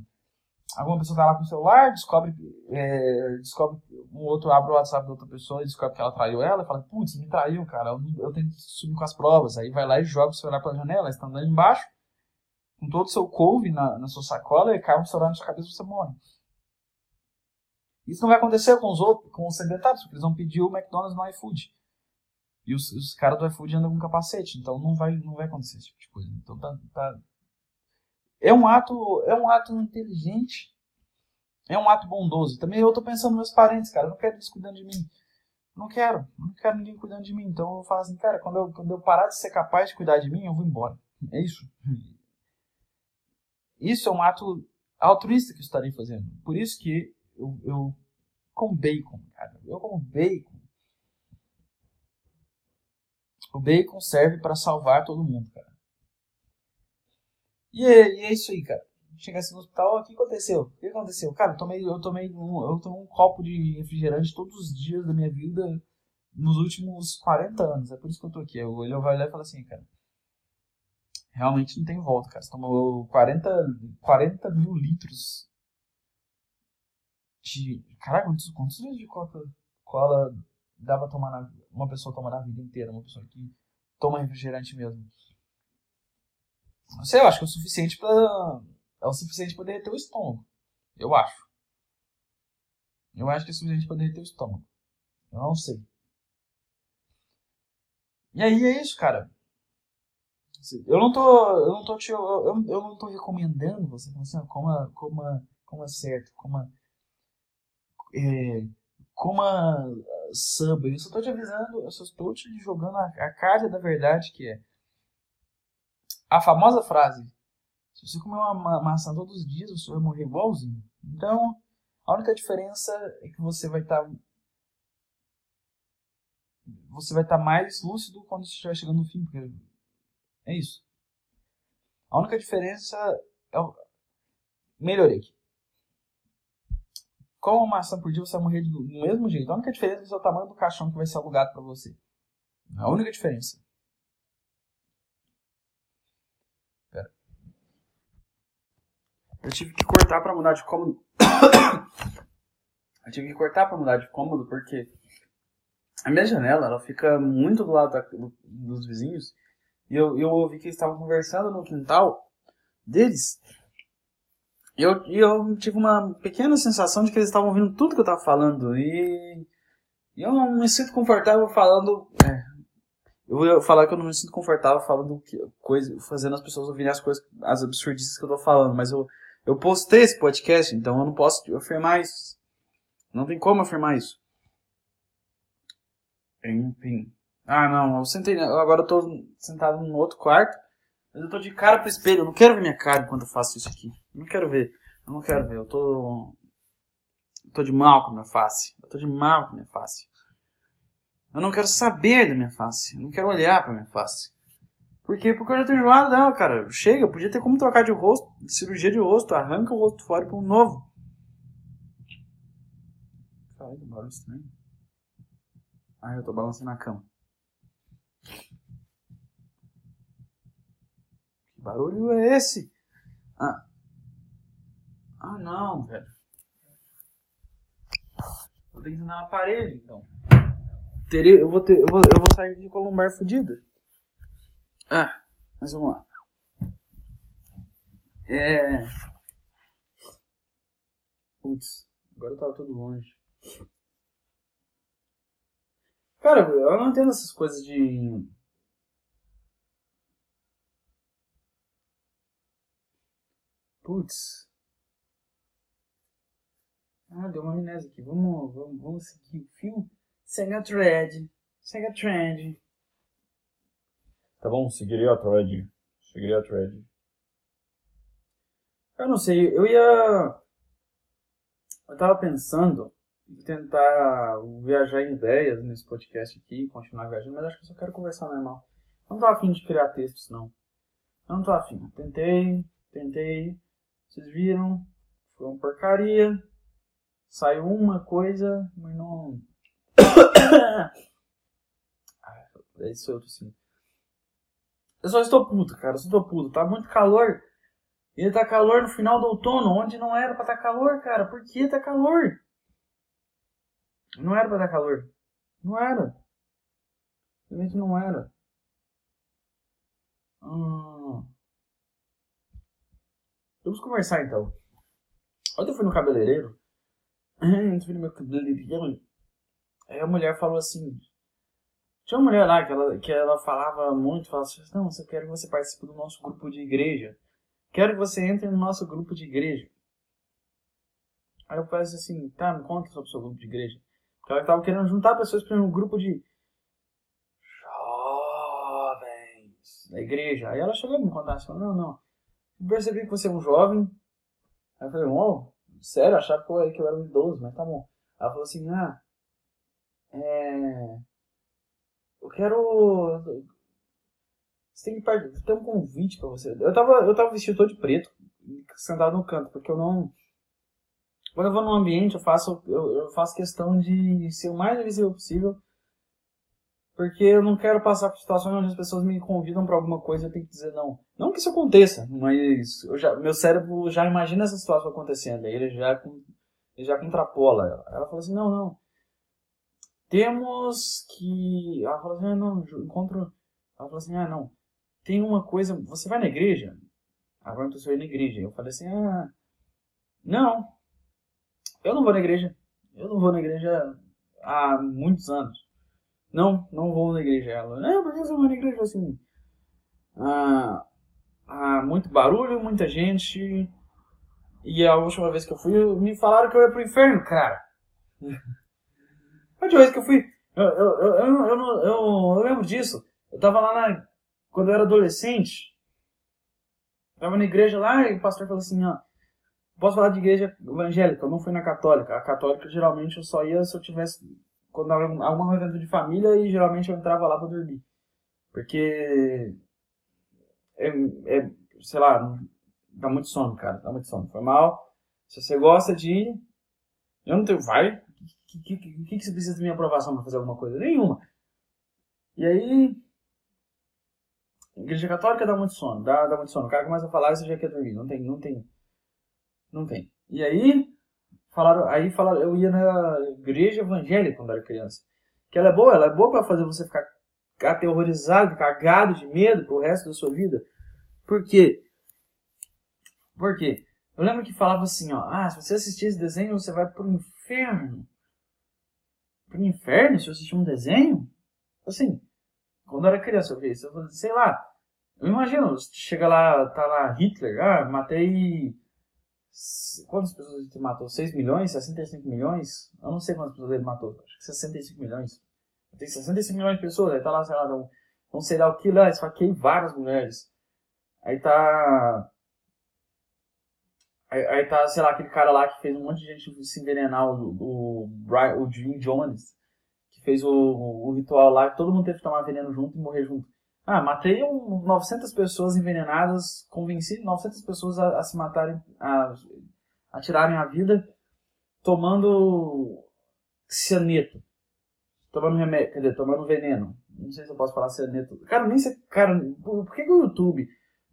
alguma pessoa tá lá com o celular, descobre é, descobre um outro abre o WhatsApp da outra pessoa e descobre que ela traiu ela e fala, putz, me traiu, cara, eu, eu tenho que subir com as provas. Aí vai lá e joga o celular pela janela, está andando embaixo com todo o seu couve na, na sua sacola e cai um celular na sua cabeça e você morre. Isso não vai acontecer com os outros, com os sedentários, porque eles vão pedir o McDonald's no iFood. E os, os caras do iFood andam com capacete, então não vai, não vai acontecer esse tipo de coisa. Então tá, tá, é um ato, é um ato inteligente, é um ato bondoso. Também eu tô pensando nos meus parentes, cara, eu não quero eles cuidando de mim. não quero, não quero ninguém cuidando de mim. Então eu falo assim, cara, quando eu, quando eu parar de ser capaz de cuidar de mim, eu vou embora. É isso. Isso é um ato altruísta que eu estarei fazendo. Por isso que eu, eu como bacon, cara. Eu como bacon. O bacon serve para salvar todo mundo, cara. E é, e é isso aí, cara. Chegasse no hospital, o que aconteceu? O que aconteceu? Cara, eu tomei, eu tomei, um, eu tomei um copo de refrigerante todos os dias da minha vida nos últimos 40 anos. É por isso que eu tô aqui. Eu, ele vai olhar e fala assim, cara realmente não tem volta, cara. Você tomou 40, 40 mil litros de. Caraca, quantos, quantos litros de Coca-Cola pra tomar na, uma pessoa tomar na vida inteira? Uma pessoa que toma refrigerante mesmo. Não sei, eu acho que é o suficiente pra. É o suficiente pra derreter o estômago. Eu acho. Eu acho que é o suficiente pra derreter o estômago. Eu não sei. E aí é isso, cara. Eu não tô, eu não tô te, eu, eu não tô recomendando você assim, coma, coma, coma certo, coma, é, coma samba. Eu só tô te avisando, eu só estou te jogando a, a carta da verdade que é a famosa frase: se você comer uma, maçã todos os dias, você vai morrer igualzinho. Então, a única diferença é que você vai estar tá, você vai estar tá mais lúcido quando você estiver chegando no fim, porque é isso. A única diferença é o... Melhorei aqui. Com uma maçã por dia você vai morrer do mesmo jeito. A única diferença é o tamanho do caixão que vai ser alugado para você. A única diferença. Eu tive que cortar pra mudar de cômodo. [COUGHS] Eu tive que cortar pra mudar de cômodo porque a minha janela ela fica muito do lado da, do, dos vizinhos. E eu, eu ouvi que eles estavam conversando no quintal deles. E eu, eu tive uma pequena sensação de que eles estavam ouvindo tudo que eu estava falando. E, e eu não me sinto confortável falando. É, eu ia falar que eu não me sinto confortável falando que, coisa, fazendo as pessoas ouvirem as coisas, as absurdices que eu tô falando. Mas eu, eu postei esse podcast, então eu não posso afirmar isso. Não tem como afirmar isso. Enfim. Ah, não, eu sentei. Agora eu tô sentado no outro quarto. Mas eu tô de cara pro espelho. Eu não quero ver minha cara enquanto eu faço isso aqui. Eu não quero ver. Eu não quero ver. Eu tô. Eu tô de mal com a minha face. Eu tô de mal com a minha face. Eu não quero saber da minha face. Eu não quero olhar pra minha face. Por quê? Porque eu já tô enjoado dela, cara. Chega, podia ter como trocar de rosto, de cirurgia de rosto, arranca o rosto fora pra um novo. Caralho, que barulho estranho. Ah, eu tô balançando a cama. Que barulho é esse? Ah, ah não, velho. Vou ter que ensinar uma parede, então. Teria, eu, vou ter, eu, vou, eu vou sair de columbar fodida. Ah, mas vamos lá. É. Putz, agora tava tudo longe. Cara, eu não entendo essas coisas de. Putz. Ah, deu uma amnésia aqui. Vamos, vamos, vamos seguir o fio. Segue a thread. Segue a thread. Tá bom, seguiria a thread. Seguiria a thread. Eu não sei, eu ia. Eu tava pensando tentar viajar em ideias nesse podcast aqui, continuar viajando, mas acho que eu só quero conversar normal. Eu não tô afim de criar textos, não. Eu não tô afim. Tentei, tentei. Vocês viram? Foi uma porcaria. Saiu uma coisa, mas não. é [COUGHS] isso eu tô assim. Eu só estou puto, cara. Eu só estou puto. Tá muito calor. E tá calor no final do outono, onde não era pra tá calor, cara. Por que tá calor? Não era pra dar calor. Não era. Simplesmente não era. Hum. Vamos conversar então. Ontem eu fui no cabeleireiro. [CLEARS THROAT] Eu fui no meu cabeleireiro. Aí a mulher falou assim. Tinha uma mulher lá que ela, que ela falava muito, falava assim, não, eu quero que você participe do nosso grupo de igreja. Quero que você entre no nosso grupo de igreja. Aí eu falei assim, tá, me conta sobre o seu grupo de igreja. Ela estava querendo juntar pessoas para um grupo de jovens da igreja. Aí ela chegou a me contar assim, não, não. Eu percebi que você é um jovem. Aí eu falei, oh, sério, achava que eu, que eu era um idoso, mas tá bom. Ela falou assim, ah, é... Eu quero... Você tem que ter um convite para você. Eu tava, eu tava vestido todo de preto, sentado no canto, porque eu não quando eu vou num ambiente, eu faço, eu, eu faço questão de ser o mais visível possível. Porque eu não quero passar por situações onde as pessoas me convidam para alguma coisa e eu tenho que dizer não. Não que isso aconteça, mas já, meu cérebro já imagina essa situação acontecendo. Aí ele já, ele já contrapola ela. Ela falou assim, não, não. Temos que... Ela falou assim, ah, não, encontro... Ela falou assim, ah, não. Tem uma coisa... Você vai na igreja? Ela perguntou se eu ia na igreja. Eu falei assim, ah... Não, eu não vou na igreja. Eu não vou na igreja há muitos anos. Não, não vou na igreja. Ela, é, por que você vai na igreja assim? Ah, ah, muito barulho, muita gente. E a última vez que eu fui, me falaram que eu ia pro inferno, cara. [LAUGHS] a última vez que eu fui, eu, eu, eu, eu, eu, lembro disso. Eu tava lá na, quando eu era adolescente. Tava na igreja lá e o pastor falou assim, ó. Posso falar de igreja evangélica, eu não fui na católica. A católica geralmente eu só ia se eu tivesse. Quando algum evento de família e geralmente eu entrava lá para dormir. Porque. É, é, sei lá, dá muito sono, cara. Dá muito sono. Foi mal. Se você gosta de. Eu não tenho. Vai. Que, que, que, você precisa de minha aprovação para fazer alguma coisa? Nenhuma. E aí. Igreja católica dá muito sono, dá, dá muito sono. O cara começa a falar e você já quer dormir. Não tem, não tem. Não tem. E aí, falaram, aí falaram, eu ia na igreja evangélica quando era criança. Que ela é boa, ela é boa para fazer você ficar aterrorizado, cagado de medo pro resto da sua vida. Por quê? Por quê? Eu lembro que falava assim, ó, ah, se você assistir esse desenho, você vai pro inferno. Pro inferno se você assistir um desenho? Assim, quando eu era criança eu vi isso, eu sei lá, eu imagino, chega lá, tá lá Hitler, ah, matei Quantas pessoas ele matou? 6 milhões? 65 milhões? Eu não sei quantas pessoas ele matou. Acho que 65 milhões. Tem 65 milhões de pessoas. Aí tá lá, sei lá, não sei lá lá, esfaquei várias mulheres. Aí tá. Aí, aí, tá, sei lá, aquele cara lá que fez um monte de gente se envenenar, o, o, o Jim Jones, que fez o, o, ritual lá, que todo mundo teve que tomar veneno junto e morrer junto. Ah, matei um, 900 pessoas envenenadas, convenci 900 pessoas a, a se matarem, a, a tirarem a vida, tomando cianeto. Tomando remédio, quer dizer, tomando veneno. Não sei se eu posso falar cianeto. Cara, nem sei. Cara, por, por que, que o YouTube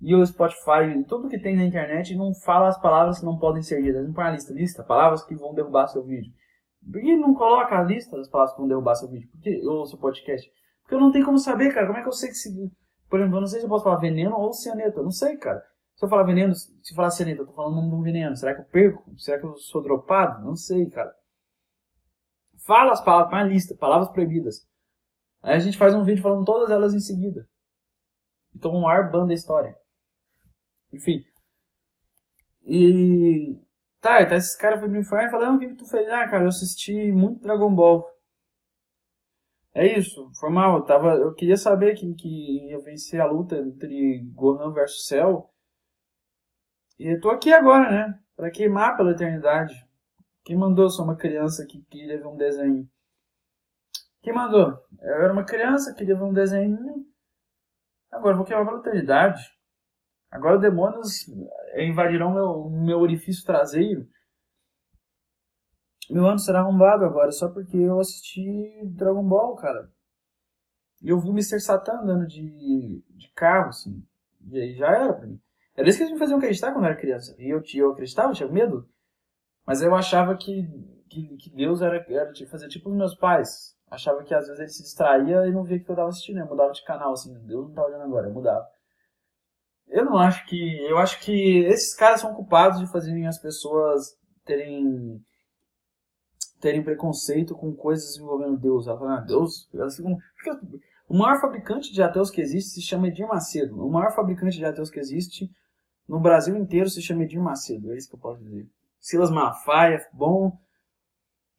e o Spotify, tudo que tem na internet, não fala as palavras que não podem ser ditas? Não põe a lista, lista, palavras que vão derrubar seu vídeo. Por que não coloca a lista das palavras que vão derrubar seu vídeo? Por que, ou seu podcast? Porque eu não tenho como saber, cara. Como é que eu sei que se. Por exemplo, eu não sei se eu posso falar veneno ou cianeto. Eu não sei, cara. Se eu falar veneno, se eu falar cianeto, eu tô falando o nome um veneno. Será que eu perco? Será que eu sou dropado? Não sei, cara. Fala as palavras, põe a lista, palavras proibidas. Aí a gente faz um vídeo falando todas elas em seguida. Então um ar banda a história. Enfim. E. Tá, então esses caras foram no inferno e falaram, o que, que tu fez? Ah, cara, eu assisti muito Dragon Ball. É isso, foi mal. Eu, tava, eu queria saber quem que ia vencer a luta entre Gohan versus Cell. E eu tô aqui agora, né? Pra queimar pela eternidade. Quem mandou sou uma criança que queria ver um desenho? Quem mandou? Eu era uma criança, queria ver um desenho. Agora vou queimar pela eternidade. Agora demônios invadirão meu, meu orifício traseiro meu ano será arrombado agora só porque eu assisti Dragon Ball, cara. E eu vi o Mr. Satan andando de, de carro, assim. E aí já era pra mim. Era isso que eles me faziam acreditar quando eu era criança. E eu, eu acreditava, eu tinha medo. Mas eu achava que, que, que Deus era, era de fazer tipo os meus pais. Achava que às vezes ele se distraía e não via o que eu tava assistindo. Eu mudava de canal, assim. Deus não tá olhando agora, eu mudava. Eu não acho que. Eu acho que esses caras são culpados de fazerem as pessoas terem terem preconceito com coisas envolvendo Deus. Ela fala, ah, Deus. O maior fabricante de ateus que existe se chama Edir Macedo. O maior fabricante de ateus que existe no Brasil inteiro se chama Edir Macedo. É isso que eu posso dizer. Silas Malafaia, bom.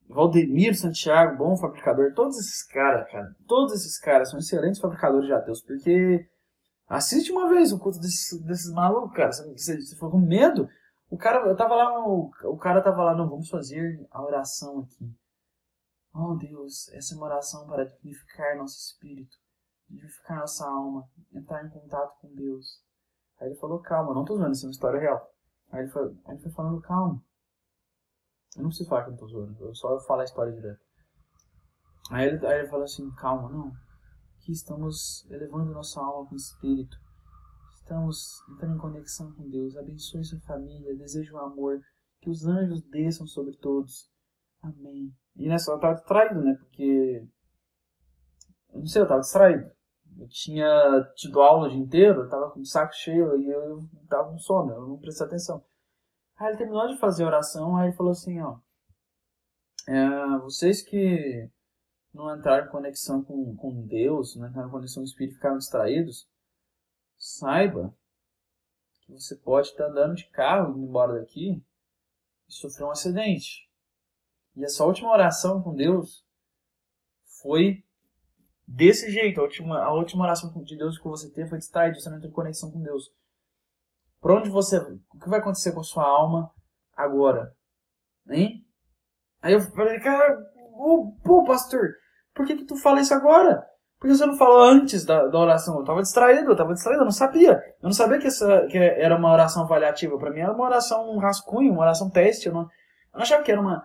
Valdemiro Santiago, bom fabricador. Todos esses caras, cara, todos esses caras são excelentes fabricadores de ateus, porque assiste uma vez o culto desses, desses malucos, cara. Você, você, ficou com medo. O cara, eu tava lá, o, o cara tava lá, não, vamos fazer a oração aqui. Oh Deus, essa é uma oração para dignificar nosso espírito, dignificar nossa alma, entrar em contato com Deus. Aí ele falou, calma, não tô zoando, isso é uma história real. Aí ele foi, ele foi falando, calma. Eu não preciso falar que eu não tô zoando, eu só falo a história direto. Aí ele, aí ele falou assim, calma, não. Aqui estamos elevando nossa alma com o espírito Estamos entrando em conexão com Deus. Abençoe sua família. Desejo o amor. Que os anjos desçam sobre todos. Amém. E nessa hora eu estava distraído, né? Porque. Eu não sei, eu estava distraído. Eu tinha tido aula o dia inteiro, eu estava com o saco cheio e eu estava com sono, eu não prestei atenção. Aí ele terminou de fazer a oração, aí ele falou assim: ó. É, vocês que não entraram em conexão com, com Deus, não entraram em conexão com o Espírito, ficaram distraídos, saiba que você pode estar andando de carro indo embora daqui e sofrer um acidente. E essa última oração com Deus foi desse jeito. A última, a última oração de Deus que você teve foi distraído, você não entrou em conexão com Deus. Para onde você. O que vai acontecer com a sua alma agora? Hein? Aí eu falei, cara, pô, pastor, por que, que tu fala isso agora? Por que você não falou antes da, da oração? Eu estava distraído, eu estava distraído, eu não sabia. Eu não sabia que, essa, que era uma oração avaliativa. Para mim era uma oração um rascunho, uma oração teste. Eu não, eu não achava que era uma.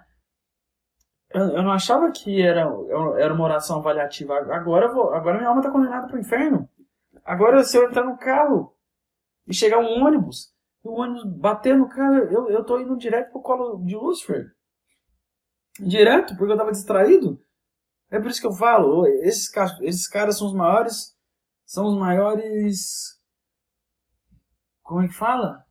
Eu, eu não achava que era, era uma oração avaliativa. Agora, vou, agora minha alma está condenada para o inferno. Agora, se eu entrar no carro e chegar um ônibus, e o ônibus bater no carro, eu, eu tô indo direto pro colo de Lucifer. Direto, porque eu tava distraído. É por isso que eu falo, esses, esses caras são os maiores. São os maiores. Como é que fala?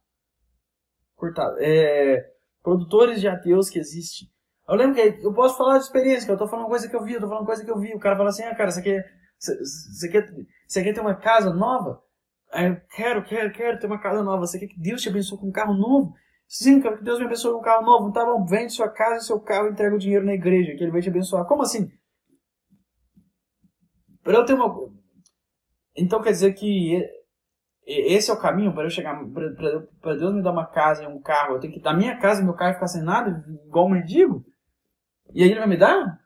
Cortado. É, produtores de ateus que existem. Eu lembro que eu posso falar de experiência, que eu tô falando coisa que eu vi, eu tô falando coisa que eu vi. O cara fala assim, ah, cara, você quer, você quer, você quer ter uma casa nova? Eu quero, quero, quero ter uma casa nova. Você quer que Deus te abençoe com um carro novo? Sim, quero que Deus me abençoe com um carro novo. Tá bom, vende sua casa, seu carro e entrega o dinheiro na igreja, que ele vai te abençoar. Como assim? Para eu ter uma. Então quer dizer que esse é o caminho para eu chegar. Para Deus me dar uma casa e um carro. Eu tenho que dar minha casa e meu carro ficar sem nada, igual um mendigo? E aí ele vai me dar?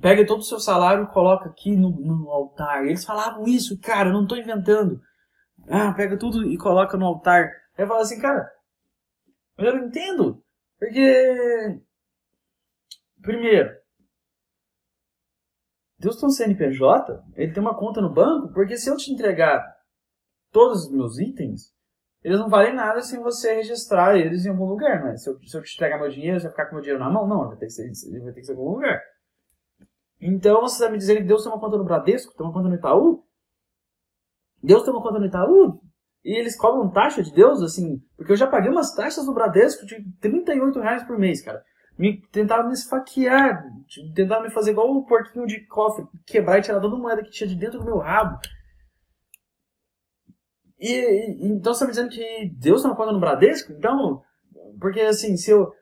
Pega todo o seu salário e coloca aqui no, no altar. Eles falavam isso, cara, eu não estou inventando. Ah, pega tudo e coloca no altar. Aí eu falo assim, cara, eu não entendo. Porque. Primeiro, Deus tem um CNPJ, ele tem uma conta no banco, porque se eu te entregar todos os meus itens, eles não valem nada sem você registrar eles em algum lugar, não é? Se eu, se eu te entregar meu dinheiro, você vai ficar com meu dinheiro na mão? Não, vai ter que ser, vai ter que ser em algum lugar. Então você está me dizendo que Deus tem uma conta no Bradesco, tem uma conta no Itaú? Deus tem uma conta no Itaú? E eles cobram taxa de Deus, assim, porque eu já paguei umas taxas no Bradesco de 38 reais por mês, cara. Me, tentaram me esfaquear, tentaram me fazer igual o porquinho de cofre, quebrar e tirar toda a moeda que tinha de dentro do meu rabo. E, e então você está me dizendo que Deus uma conta no Bradesco? Então, porque assim, se eu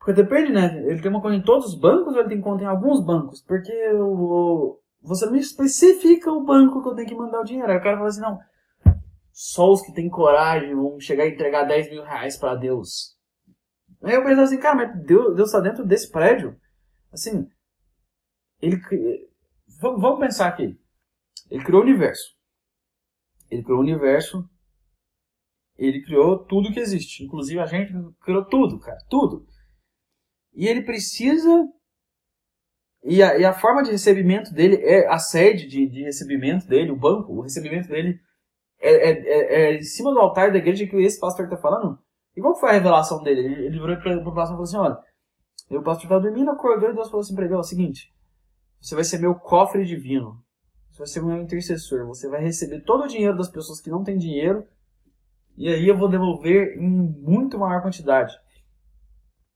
porque depende, né? Ele tem uma conta em todos os bancos ou ele tem conta em alguns bancos? Porque o, você não me especifica o banco que eu tenho que mandar o dinheiro. Aí o cara fala assim, não, só os que têm coragem vão chegar e entregar 10 mil reais para Deus. Aí eu penso assim, cara, mas Deus, Deus tá dentro desse prédio. Assim, ele... Vamos pensar aqui. Ele criou o universo. Ele criou o universo. Ele criou tudo que existe. Inclusive a gente criou tudo, cara. Tudo. E ele precisa. E a, e a forma de recebimento dele é a sede de, de recebimento dele, o banco, o recebimento dele é, é, é, é em cima do altar da igreja que esse pastor está falando. E qual foi a revelação dele? Ele, ele virou para o pastor e falou assim: Olha, o pastor estava dormindo, acordou e Deus falou assim para ele: Ó, é o seguinte, você vai ser meu cofre divino, você vai ser meu intercessor, você vai receber todo o dinheiro das pessoas que não têm dinheiro, e aí eu vou devolver em muito maior quantidade.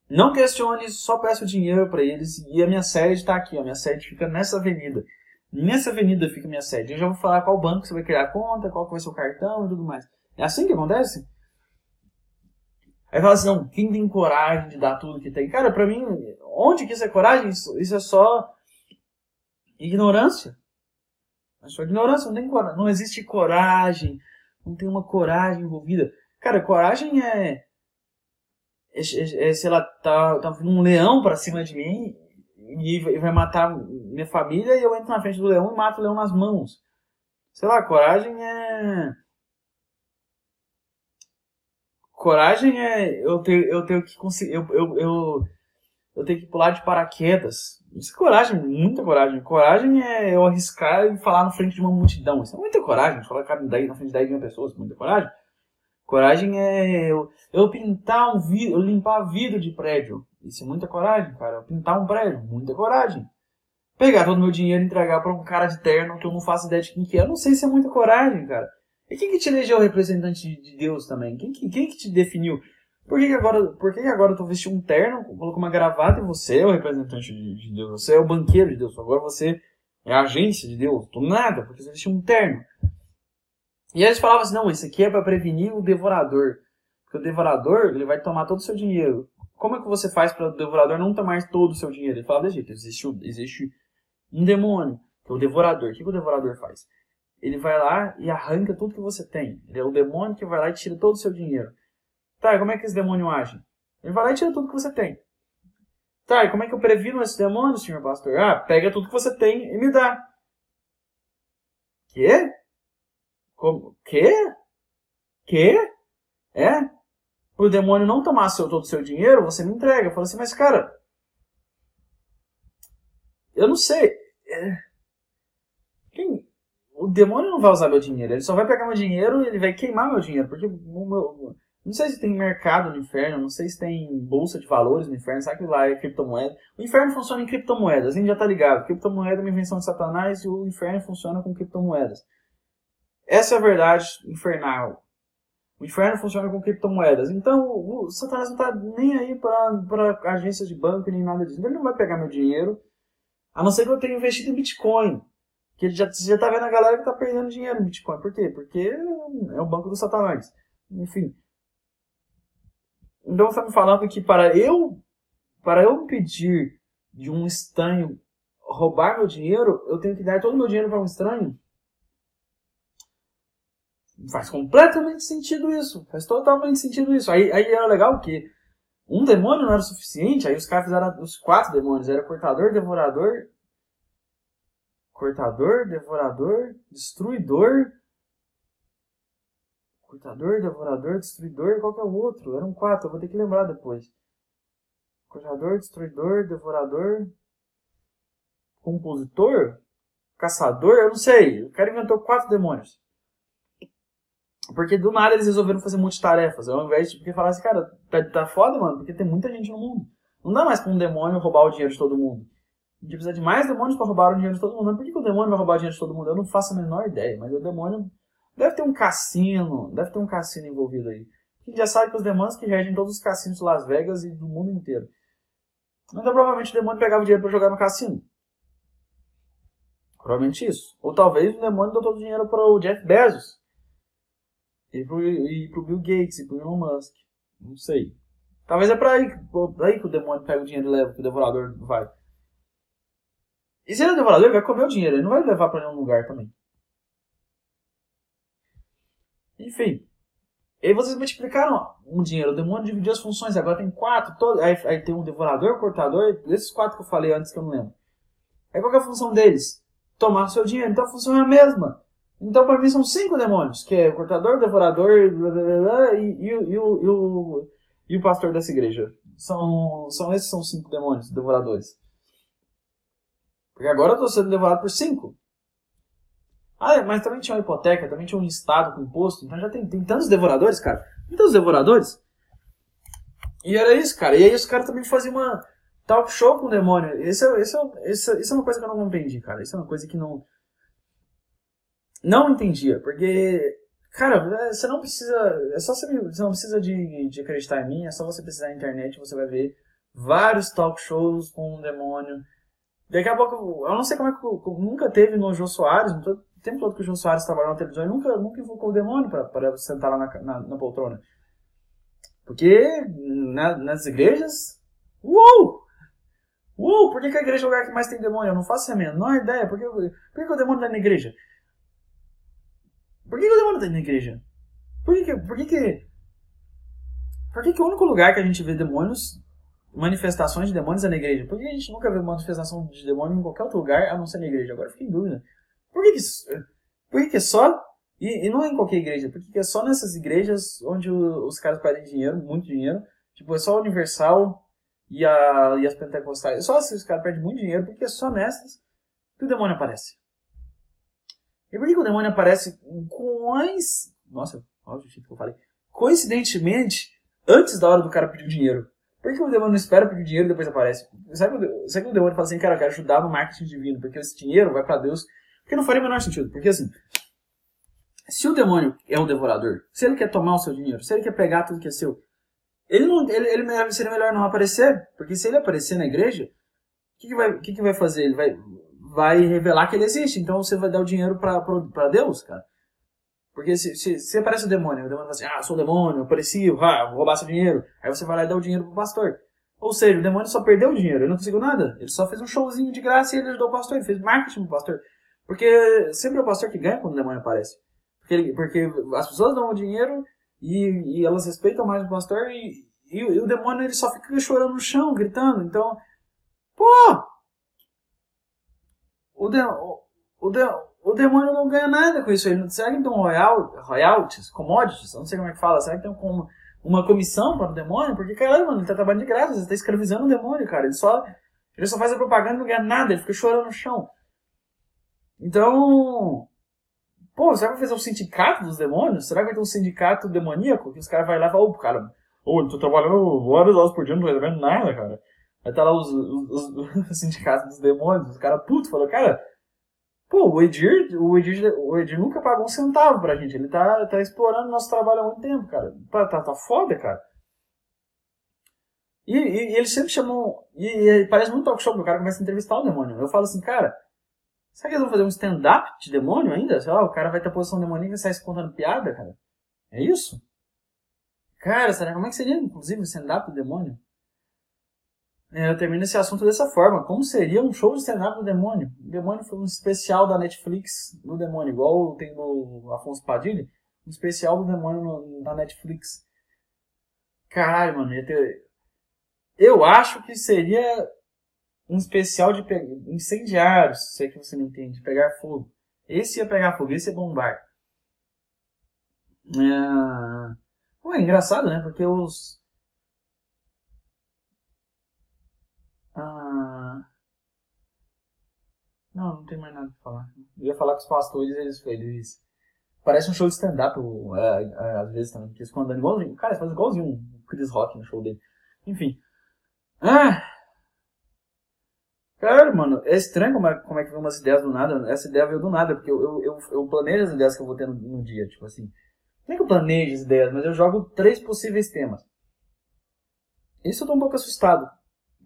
Não questione, só peço dinheiro para eles e a minha sede está aqui. A minha sede fica nessa avenida. Nessa avenida fica minha sede. Eu já vou falar qual banco você vai criar a conta, qual vai ser o cartão e tudo mais. É assim que acontece? Aí fala assim, não, quem tem coragem de dar tudo que tem? Cara, pra mim, onde que isso é coragem? Isso, isso é só ignorância. É só ignorância, não tem coragem. Não existe coragem. Não tem uma coragem envolvida. Cara, coragem é é, é, é, sei lá, tá, tá um leão pra cima de mim e vai matar minha família e eu entro na frente do leão e mato o leão nas mãos. Sei lá, coragem é. Coragem é eu ter, eu tenho que conseguir. Eu, eu, eu, eu tenho que pular de paraquedas. Isso é coragem, muita coragem. Coragem é eu arriscar e falar na frente de uma multidão. Isso é muita coragem. Falar na frente de 10 mil pessoas, muita coragem. Coragem é eu, eu pintar um vidro, eu limpar vidro de prédio. Isso é muita coragem, cara. Eu pintar um prédio, muita coragem. Pegar todo o meu dinheiro e entregar para um cara de terno que eu não faço ideia de quem que é. Eu não sei se é muita coragem, cara. E quem que te elegeu representante de Deus também? Quem que, quem que te definiu? Por que, que agora, por que, que agora eu tô vestindo um terno, coloco uma gravata e você é o representante de, de Deus? Você é o banqueiro de Deus. Agora você é a agência de Deus. Tô nada, porque você vestiu um terno. E eles falavam assim, não, isso aqui é para prevenir o devorador. Porque o devorador, ele vai tomar todo o seu dinheiro. Como é que você faz para o devorador não tomar todo o seu dinheiro? Ele fala desse jeito, existe, existe um demônio, que é o devorador. O que, que o devorador faz? Ele vai lá e arranca tudo que você tem. Ele é o demônio que vai lá e tira todo o seu dinheiro. Tá, e como é que esse demônio age? Ele vai lá e tira tudo que você tem. Tá, e como é que eu previno esse demônio, senhor pastor? Ah, pega tudo que você tem e me dá. Quê? Como? Quê? Quê? É? Pro demônio não tomar seu, todo o seu dinheiro, você me entrega. Eu falo assim, mas cara, Eu não sei. É... O demônio não vai usar meu dinheiro. Ele só vai pegar meu dinheiro e ele vai queimar meu dinheiro. Porque meu... Não sei se tem mercado no inferno, não sei se tem bolsa de valores no inferno, sabe que lá é criptomoeda. O inferno funciona em criptomoedas, a gente já tá ligado. Criptomoeda é uma invenção de Satanás e o inferno funciona com criptomoedas. Essa é a verdade infernal. O inferno funciona com criptomoedas. Então, o Satanás não tá nem aí para agências de banco nem nada disso. Ele não vai pegar meu dinheiro, a não ser que eu tenha investido em Bitcoin. Que já, já tá vendo a galera que tá perdendo dinheiro em Bitcoin. Por quê? Porque é o banco do Satanás. Enfim. Então você está me falando que para eu para eu pedir de um estranho roubar meu dinheiro, eu tenho que dar todo o meu dinheiro para um estranho? Faz completamente sentido isso. Faz totalmente sentido isso. Aí, aí era legal que um demônio não era suficiente, aí os caras fizeram os quatro demônios. Era cortador, devorador. Cortador, devorador, destruidor Cortador, Devorador, Destruidor, qual que é o outro? Eram quatro, eu vou ter que lembrar depois. Cortador, Destruidor, Devorador, Compositor, Caçador, eu não sei. O cara inventou quatro demônios. Porque do nada eles resolveram fazer multitarefas. Ao invés de porque falar assim, cara, tá, tá foda, mano, porque tem muita gente no mundo. Não dá mais pra um demônio roubar o dinheiro de todo mundo. Gente precisa de mais demônios para roubar o dinheiro de todo mundo. Mas por que, que o demônio vai roubar o dinheiro de todo mundo? Eu não faço a menor ideia, mas o demônio Deve ter um cassino, deve ter um cassino envolvido aí. A gente já sabe que os demônios que regem todos os cassinos de Las Vegas e do mundo inteiro. Então provavelmente o demônio pegava dinheiro para jogar no cassino. Provavelmente isso. Ou talvez o demônio deu todo o dinheiro para o Jeff Bezos. E pro, pro Bill Gates e pro Elon Musk. Não sei. Talvez é pra aí, aí que o demônio pega o dinheiro e leva, que o devorador vai. E se ele é devorador, ele vai comer o dinheiro, ele não vai levar para nenhum lugar também. Enfim. E aí vocês multiplicaram um dinheiro. O demônio dividiu as funções. Agora tem quatro. Todo, aí, aí tem um devorador, cortador. Esses quatro que eu falei antes que eu não lembro. Aí qual é a função deles? Tomar o seu dinheiro. Então a função é a mesma. Então para mim são cinco demônios. Que é o cortador, devorador blá, blá, blá, e, e, e, o, e, o, e o pastor dessa igreja. São, são esses são cinco demônios, devoradores. Porque agora eu estou sendo devorado por cinco. Ah, mas também tinha uma hipoteca, também tinha um estado com imposto, então já tem, tem tantos devoradores, cara. Tem tantos devoradores. E era isso, cara. E aí os caras também faziam uma talk show com o demônio. Isso é, esse é, esse, isso é uma coisa que eu não entendi, cara. Isso é uma coisa que não. Não entendia, porque. Cara, você não precisa. É só você, você não precisa de, de acreditar em mim, é só você precisar na internet você vai ver vários talk shows com o demônio. Daqui a pouco, eu não sei como é que nunca teve no Jô Soares, tô tempo todo que o João Soares trabalhou na televisão, ele nunca, nunca invocou o demônio para sentar lá na, na, na, poltrona. Porque na, nas igrejas. Uou! Uou! Por que, que a igreja é o lugar que mais tem demônio? Eu não faço a menor ideia. Por que, por que, o demônio está na igreja? Por que, que o demônio está na igreja? Por que, que, por que, que, por que, que o único lugar que a gente vê demônios, manifestações de demônios é na igreja? Por que a gente nunca vê manifestação de demônio em qualquer outro lugar a não ser na igreja? Agora fiquei em dúvida. Por que, que, por que, que é só. E, e, não é em qualquer igreja, por que é só nessas igrejas onde os caras pedem dinheiro, muito dinheiro. Tipo, é só a Universal e, a, e as Pentecostais. É só se os caras pedem muito dinheiro, porque é só nessas que o demônio aparece. E por que, que o demônio aparece. Nossa, olha o jeito que eu falei. Coincidentemente, antes da hora do cara pedir o dinheiro. Por que o demônio não espera pedir dinheiro e depois aparece? Sabe, sabe que o demônio fala assim, cara, eu quero ajudar no marketing divino, porque esse dinheiro vai para Deus porque não faria o menor sentido. Porque assim, se o demônio é um devorador, se ele quer tomar o seu dinheiro, se ele quer pegar tudo que é seu, ele não, ele, ele seria melhor não aparecer. Porque se ele aparecer na igreja, o que, que, vai, que, que vai fazer? Ele vai, vai revelar que ele existe. Então você vai dar o dinheiro para Deus, cara. Porque se, se, aparece o demônio, o demônio fala assim, ah, sou o demônio, apareci, ah, vou roubar seu dinheiro. Aí você vai lá e dá o dinheiro pro pastor. Ou seja, o demônio só perdeu o dinheiro, ele não conseguiu nada. Ele só fez um showzinho de graça e ele ajudou o pastor, ele fez marketing pro pastor. Porque sempre é o pastor que ganha quando o demônio aparece. Porque, ele, porque as pessoas dão o dinheiro e, e elas respeitam mais o pastor e, e, e, o demônio ele só fica chorando no chão, gritando. Então, pô! O, de, o, o, de, o demônio não ganha nada com isso. Ele não será que tem um royal, royalties, commodities, não sei como é que fala. Será que tem uma, uma comissão para o demônio? Porque, caralho, mano, ele tá trabalhando de graça, você tá escravizando o demônio, cara. Ele só Ele só faz a propaganda e não ganha nada, ele fica chorando no chão. Então. Pô, será que vai fazer um sindicato dos demônios? Será que vai ter um sindicato demoníaco? Que os caras vão lá e falam, ô, cara, ô, eu tô trabalhando várias horas por dia, não tô recebendo nada, cara. Aí tá lá os, os, os [LAUGHS] sindicatos dos demônios, os caras putos, falando, cara, pô, o Edir, o Edir, o Edir nunca pagou um centavo pra gente, ele tá, tá explorando nosso trabalho há muito tempo, cara. Tá, tá, tá foda, cara. E, e, e sempre chamam. E, e, parece muito talk show, o cara começa a entrevistar o demônio. Eu falo assim, cara, será que eles vão fazer um stand-up de demônio ainda? Sei lá, o cara vai ter a posição demoníaca e sai contando piada, cara? É isso? Cara, será como é que seria, inclusive, o stand-up do demônio? É, eu termino esse assunto dessa forma. Como seria um show de stand-up do demônio? O demônio foi um especial da Netflix do demônio, igual tem no Afonso Padilha, um especial do demônio no, na Netflix. Caralho, mano, ter. Eu acho que seria um especial de pe... incendiários, se é que você não entende, pegar fogo. Esse ia pegar fogo, esse ia bombar. É... Pô, é engraçado, né? Porque os Ah... Não, não tem mais nada pra falar. Eu ia falar que os pastores, eles, eles... Parece um show de stand-up, é, é, às vezes também, porque eles ficam andando igualzinho. Cara, eles fazem igualzinho o Chris Rock no show dele. Enfim. Ah! Cara, mano, é estranho como é, como é que vem umas ideias do nada. Essa ideia veio do nada, porque eu, eu, eu, eu planejo as ideias que eu vou ter no, no dia, tipo assim. Não é que eu planejo as ideias, mas eu jogo três possíveis temas. Isso eu tô um pouco assustado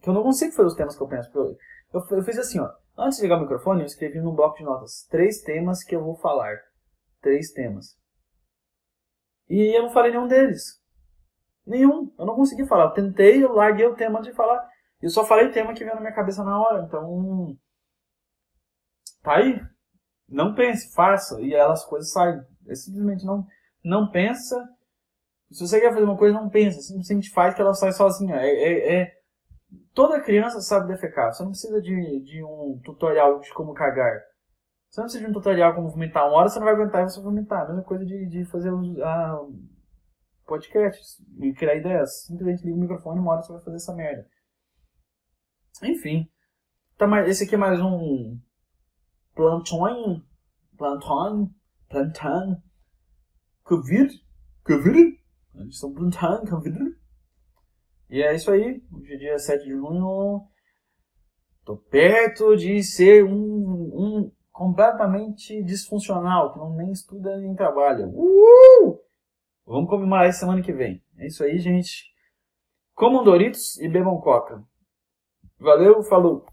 que eu não consigo fazer os temas que eu penso. Eu, eu, eu, fiz assim, ó. Antes de ligar o microfone, eu escrevi num bloco de notas três temas que eu vou falar. Três temas. E eu não falei nenhum deles. Nenhum. Eu não consegui falar. Eu tentei, eu larguei o tema de falar. Eu só falei o tema que veio na minha cabeça na hora. Então. Tá aí. Não pense, faça. E elas coisas saem. É simplesmente não, não pensa. Se você quer fazer uma coisa, não pensa. Simplesmente faz que ela sai sozinha. É, é, é Toda criança sabe defecar. Você não precisa de, de um tutorial de como cagar. Você não precisa de um tutorial como vomitar. Uma hora você não vai aguentar e você vai vomitar. A mesma coisa de, de fazer a podcasts e criar ideias. Simplesmente liga o microfone e uma hora você vai fazer essa merda. Enfim. Tá, mais, esse aqui é mais um plantão. Plantão. Plantão. Covid. Covid. Estão plantando Covid. E é isso aí. Hoje é dia 7 de junho. Tô perto de ser um, um completamente disfuncional, que não nem estuda nem trabalha. Uhul! Vamos comemorar isso semana que vem. É isso aí, gente. Comam Doritos e bebam Coca. Valeu, falou!